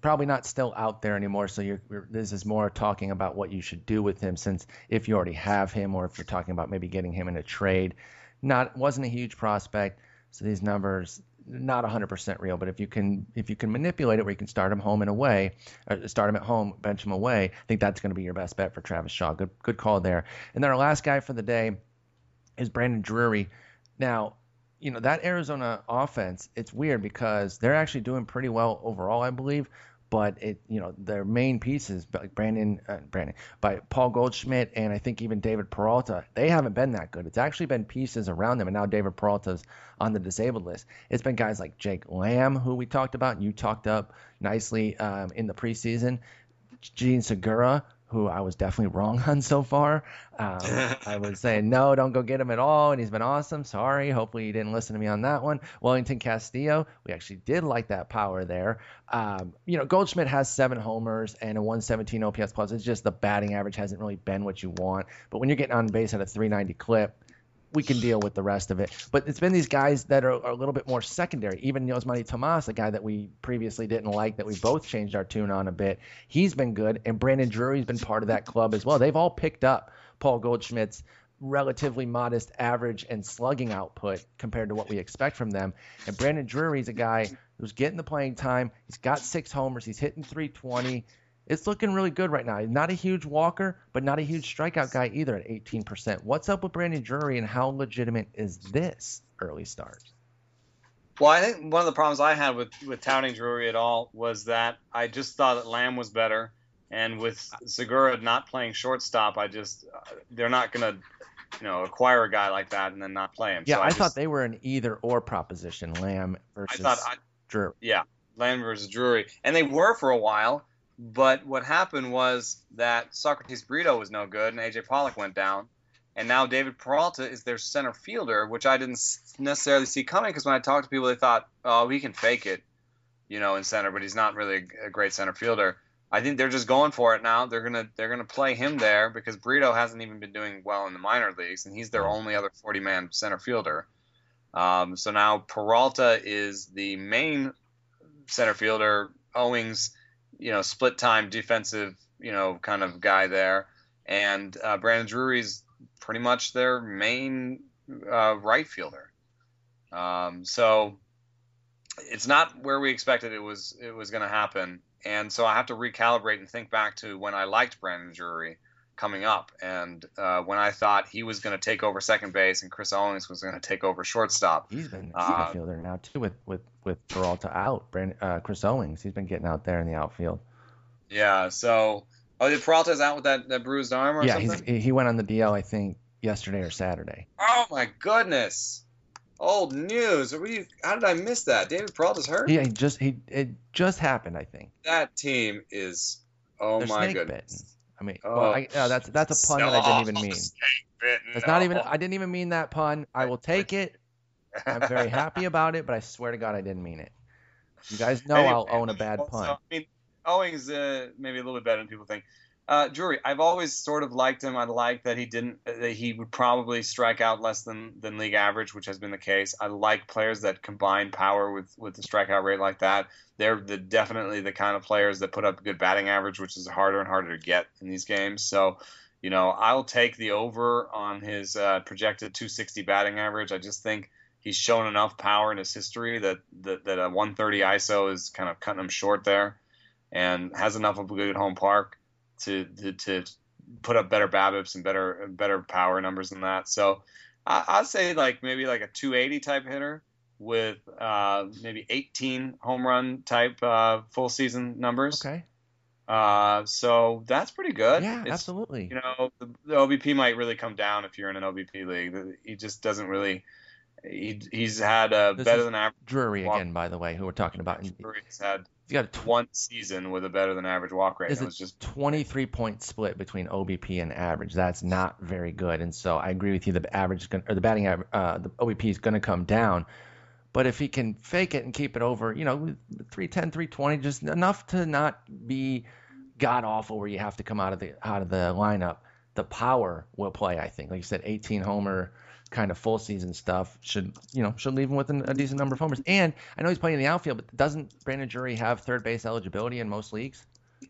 Probably not still out there anymore. So you're, this is more talking about what you should do with him, since if you already have him, or if you're talking about maybe getting him in a trade, not wasn't a huge prospect. So these numbers not 100% real, but if you can if you can manipulate it where you can start him home and away, or uh, start him at home, bench him away, I think that's going to be your best bet for Travis Shaw. Good good call there. And then our last guy for the day is Brandon Drury. Now, you know that Arizona offense, it's weird because they're actually doing pretty well overall, I believe. But it, you know, their main pieces, like Brandon, uh, Brandon, by Paul Goldschmidt, and I think even David Peralta, they haven't been that good. It's actually been pieces around them, and now David Peralta's on the disabled list. It's been guys like Jake Lamb, who we talked about, and you talked up nicely um, in the preseason. Jean Segura, who I was definitely wrong on so far. Um, I was saying, no, don't go get him at all. And he's been awesome. Sorry. Hopefully you didn't listen to me on that one. Wellington Castillo, we actually did like that power there. Um, you know, Goldschmidt has seven homers and a 117 OPS plus. It's just the batting average hasn't really been what you want. But when you're getting on base at a 390 clip, we can deal with the rest of it. But it's been these guys that are, are a little bit more secondary. Even Yasmany Tomas, a guy that we previously didn't like, that we both changed our tune on a bit, he's been good. And Brandon Drury's been part of that club as well. They've all picked up Paul Goldschmidt's relatively modest average and slugging output compared to what we expect from them. And Brandon Drury's a guy who's getting the playing time. He's got six homers. He's hitting 320 it's looking really good right now. Not a huge walker, but not a huge strikeout guy either at 18%. What's up with Brandon Drury and how legitimate is this early start? Well, I think one of the problems I had with, with touting Drury at all was that I just thought that Lamb was better. And with Segura not playing shortstop, I just, uh, they're not going to, you know, acquire a guy like that and then not play him. Yeah, so I, I thought they were an either or proposition, Lamb versus I thought I, Drury. Yeah, Lamb versus Drury. And they were for a while but what happened was that Socrates Brito was no good, and AJ Pollock went down, and now David Peralta is their center fielder, which I didn't necessarily see coming because when I talked to people, they thought, oh, he can fake it, you know, in center, but he's not really a great center fielder. I think they're just going for it now. They're gonna they're gonna play him there because Brito hasn't even been doing well in the minor leagues, and he's their only other 40 man center fielder. Um, so now Peralta is the main center fielder. Owings you know, split time defensive, you know, kind of guy there. And uh, Brandon Drury's pretty much their main uh, right fielder. Um, so it's not where we expected it was it was going to happen. And so I have to recalibrate and think back to when I liked Brandon Drury coming up, and uh, when I thought he was going to take over second base and Chris Owings was going to take over shortstop. He's been a uh, fielder now too with with with Peralta out. Brandon, uh, Chris Owings, he's been getting out there in the outfield. Yeah. So, oh, did Peralta's out with that, that bruised arm or yeah, something? Yeah, he went on the DL I think yesterday or Saturday. Oh my goodness. Old news. How did I miss that? David Peralta's hurt. Yeah, he just he it just happened. I think that team is. Oh They're my goodness. Bitten. I mean, oh, well, I, uh, that's that's a pun that I didn't even mean. It's not even. I didn't even mean that pun. I will take it. I'm very happy about it, but I swear to God, I didn't mean it. You guys know anyway, I'll own a bad pun. I mean, Owings uh, maybe a little bit better than people think. Uh, Drury, I've always sort of liked him. I like that he didn't. That he would probably strike out less than, than league average, which has been the case. I like players that combine power with with the strikeout rate like that. They're the, definitely the kind of players that put up a good batting average, which is harder and harder to get in these games. So, you know, I'll take the over on his uh, projected 260 batting average. I just think he's shown enough power in his history that that, that a 130 ISO is kind of cutting him short there and has enough of a good home park to to, to put up better BABIPs and better better power numbers than that. So I, would say like maybe like a 280 type hitter with uh, maybe 18 home run type uh, full season numbers. Okay. Uh, so that's pretty good. Yeah, it's, absolutely. You know, the, the, OBP might really come down if you're in an OBP league. He just doesn't really. He, he's had a this better than average. Drury walk. again, by the way, who we're talking about. Drury's had He's got a tw- one season with a better than average walk rate. It's it was just 23 point split between OBP and average. That's not very good. And so I agree with you. The average is gonna, or the batting uh, the OBP is going to come down. But if he can fake it and keep it over, you know, 310, 320, just enough to not be god awful where you have to come out of the out of the lineup, the power will play. I think, like you said, 18 homer kind of full season stuff should you know should leave him with a decent number of homers. And I know he's playing in the outfield, but doesn't Brandon Drury have third base eligibility in most leagues?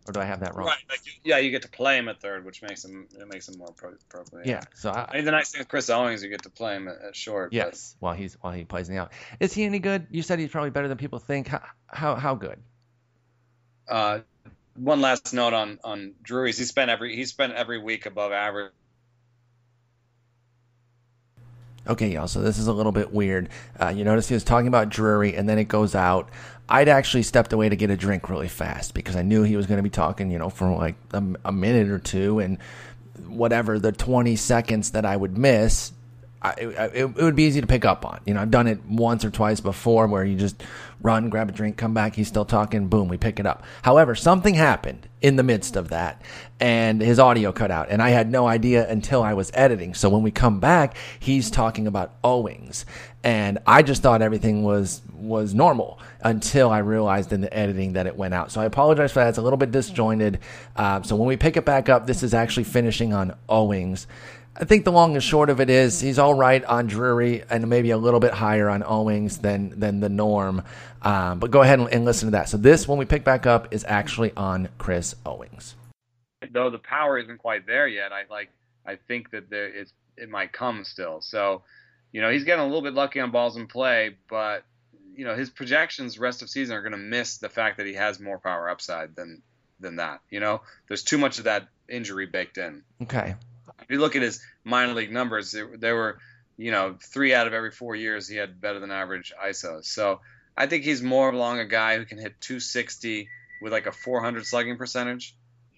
Or do I have that wrong? Right. Like, yeah, you get to play him at third, which makes him it makes him more appropriate. Yeah. So I, I mean, the nice thing with Chris Owings, you get to play him at, at short. Yes, but... while he's while he plays in the out. Is he any good? You said he's probably better than people think. How how, how good? Uh, one last note on on Drury's. He spent every he spent every week above average Okay, y'all, so this is a little bit weird. Uh, you notice he was talking about Drury, and then it goes out. I'd actually stepped away to get a drink really fast because I knew he was going to be talking, you know, for like a, a minute or two, and whatever the 20 seconds that I would miss, I, it, it, would be easy to pick up on. You know, I've done it once or twice before where you just run, grab a drink, come back, he's still talking, boom, we pick it up. However, something happened in the midst of that and his audio cut out. And I had no idea until I was editing. So when we come back, he's talking about Owings. And I just thought everything was was normal until I realized in the editing that it went out. So I apologize for that. It's a little bit disjointed. Uh, so when we pick it back up, this is actually finishing on Owings. I think the long and short of it is he's all right on Drury and maybe a little bit higher on Owings than than the norm. Um, but go ahead and, and, listen to that. So this, when we pick back up, is actually on Chris Owings. Though the power isn't quite there yet, I like I think that there is it might come still. So, you know, he's getting a little bit lucky on balls in play, but you know his projections rest of season are going to miss the fact that he has more power upside than than that. You know, there's too much of that injury baked in. Okay if you look at his minor league numbers, there, were, you know, three out of every four years he had better than average ISOs. So I think he's more along a guy who can hit 260 with like a 400 slugging percentage.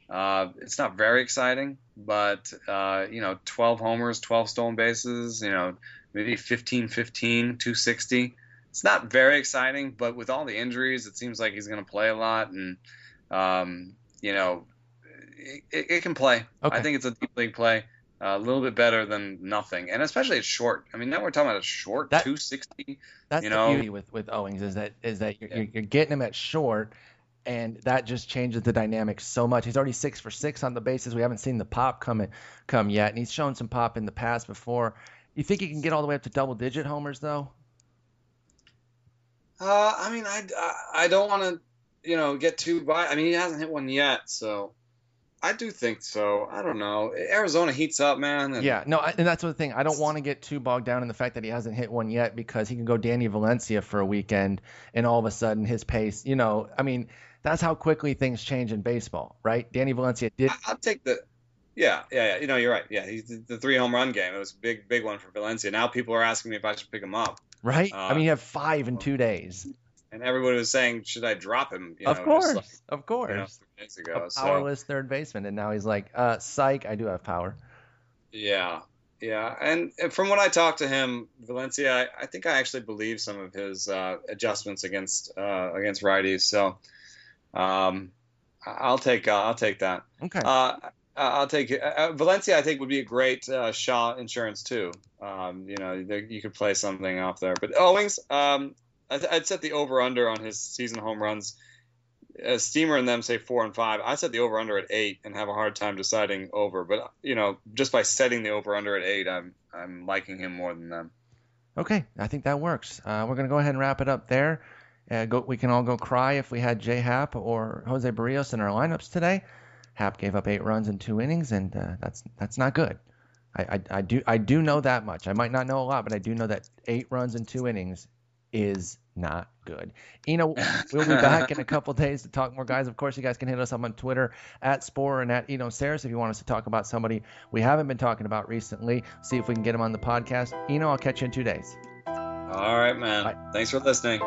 Uh, it's not very exciting, but uh, you know, 12 homers, 12 stolen bases, you know, maybe 15, 15, 260. It's not very exciting, but with all the injuries, it seems like he's going to play a lot, and um, you know, it, it can play. Okay. I think it's a deep league play. Uh, a little bit better than nothing, and especially at short. I mean, now we're talking about a short that, 260. That's you know? the beauty with with Owings is that is that you're, yeah. you're getting him at short, and that just changes the dynamic so much. He's already six for six on the bases. We haven't seen the pop come in, come yet, and he's shown some pop in the past before. You think he can get all the way up to double digit homers though? Uh, I mean, I, I don't want to, you know, get too by. I mean, he hasn't hit one yet, so I do think so. I don't know. Arizona heats up, man. And... Yeah, no, and that's the thing. I don't want to get too bogged down in the fact that he hasn't hit one yet because he can go Danny Valencia for a weekend, and all of a sudden his pace. You know, I mean, that's how quickly things change in baseball, right? Danny Valencia did. I'll take the. Yeah, yeah, yeah. You know, you're right. Yeah, he's the three home run game. It was a big, big one for Valencia. Now people are asking me if I should pick him up. Right. Uh, I mean, you have five in two days and everybody was saying, "Should I drop him?" You of course, like, of course. You know, days ago, a powerless so. third baseman, and now he's like, uh, "Psych, I do have power." Yeah, yeah, and from what I talked to him, Valencia, I, I think I actually believe some of his uh, adjustments against uh, against righties. So, um, I'll take uh, I'll take that. Okay. Uh, I'll take it. Uh, Valencia, I think, would be a great uh, Shaw insurance too. Um, you know, you could play something off there. But Owings, um, I'd set the over under on his season home runs. Uh, Steamer and them say four and five. I set the over under at eight and have a hard time deciding over. But you know, just by setting the over under at eight, I'm I'm liking him more than them. Okay, I think that works. Uh, we're gonna go ahead and wrap it up there. Uh, go, we can all go cry if we had J Happ or Jose Berrios in our lineups today. Happ gave up eight runs in two innings, and uh, that's that's not good. I, I, I do I do know that much. I might not know a lot, but I do know that eight runs in two innings is not good. Eno, we'll be back in a couple days to talk more, guys. Of course, you guys can hit us up on Twitter at Sporer and at Eno Sarris if you want us to talk about somebody we haven't been talking about recently. See if we can get him on the podcast. Eno, I'll catch you in two days. All right, man. Bye. Thanks for listening.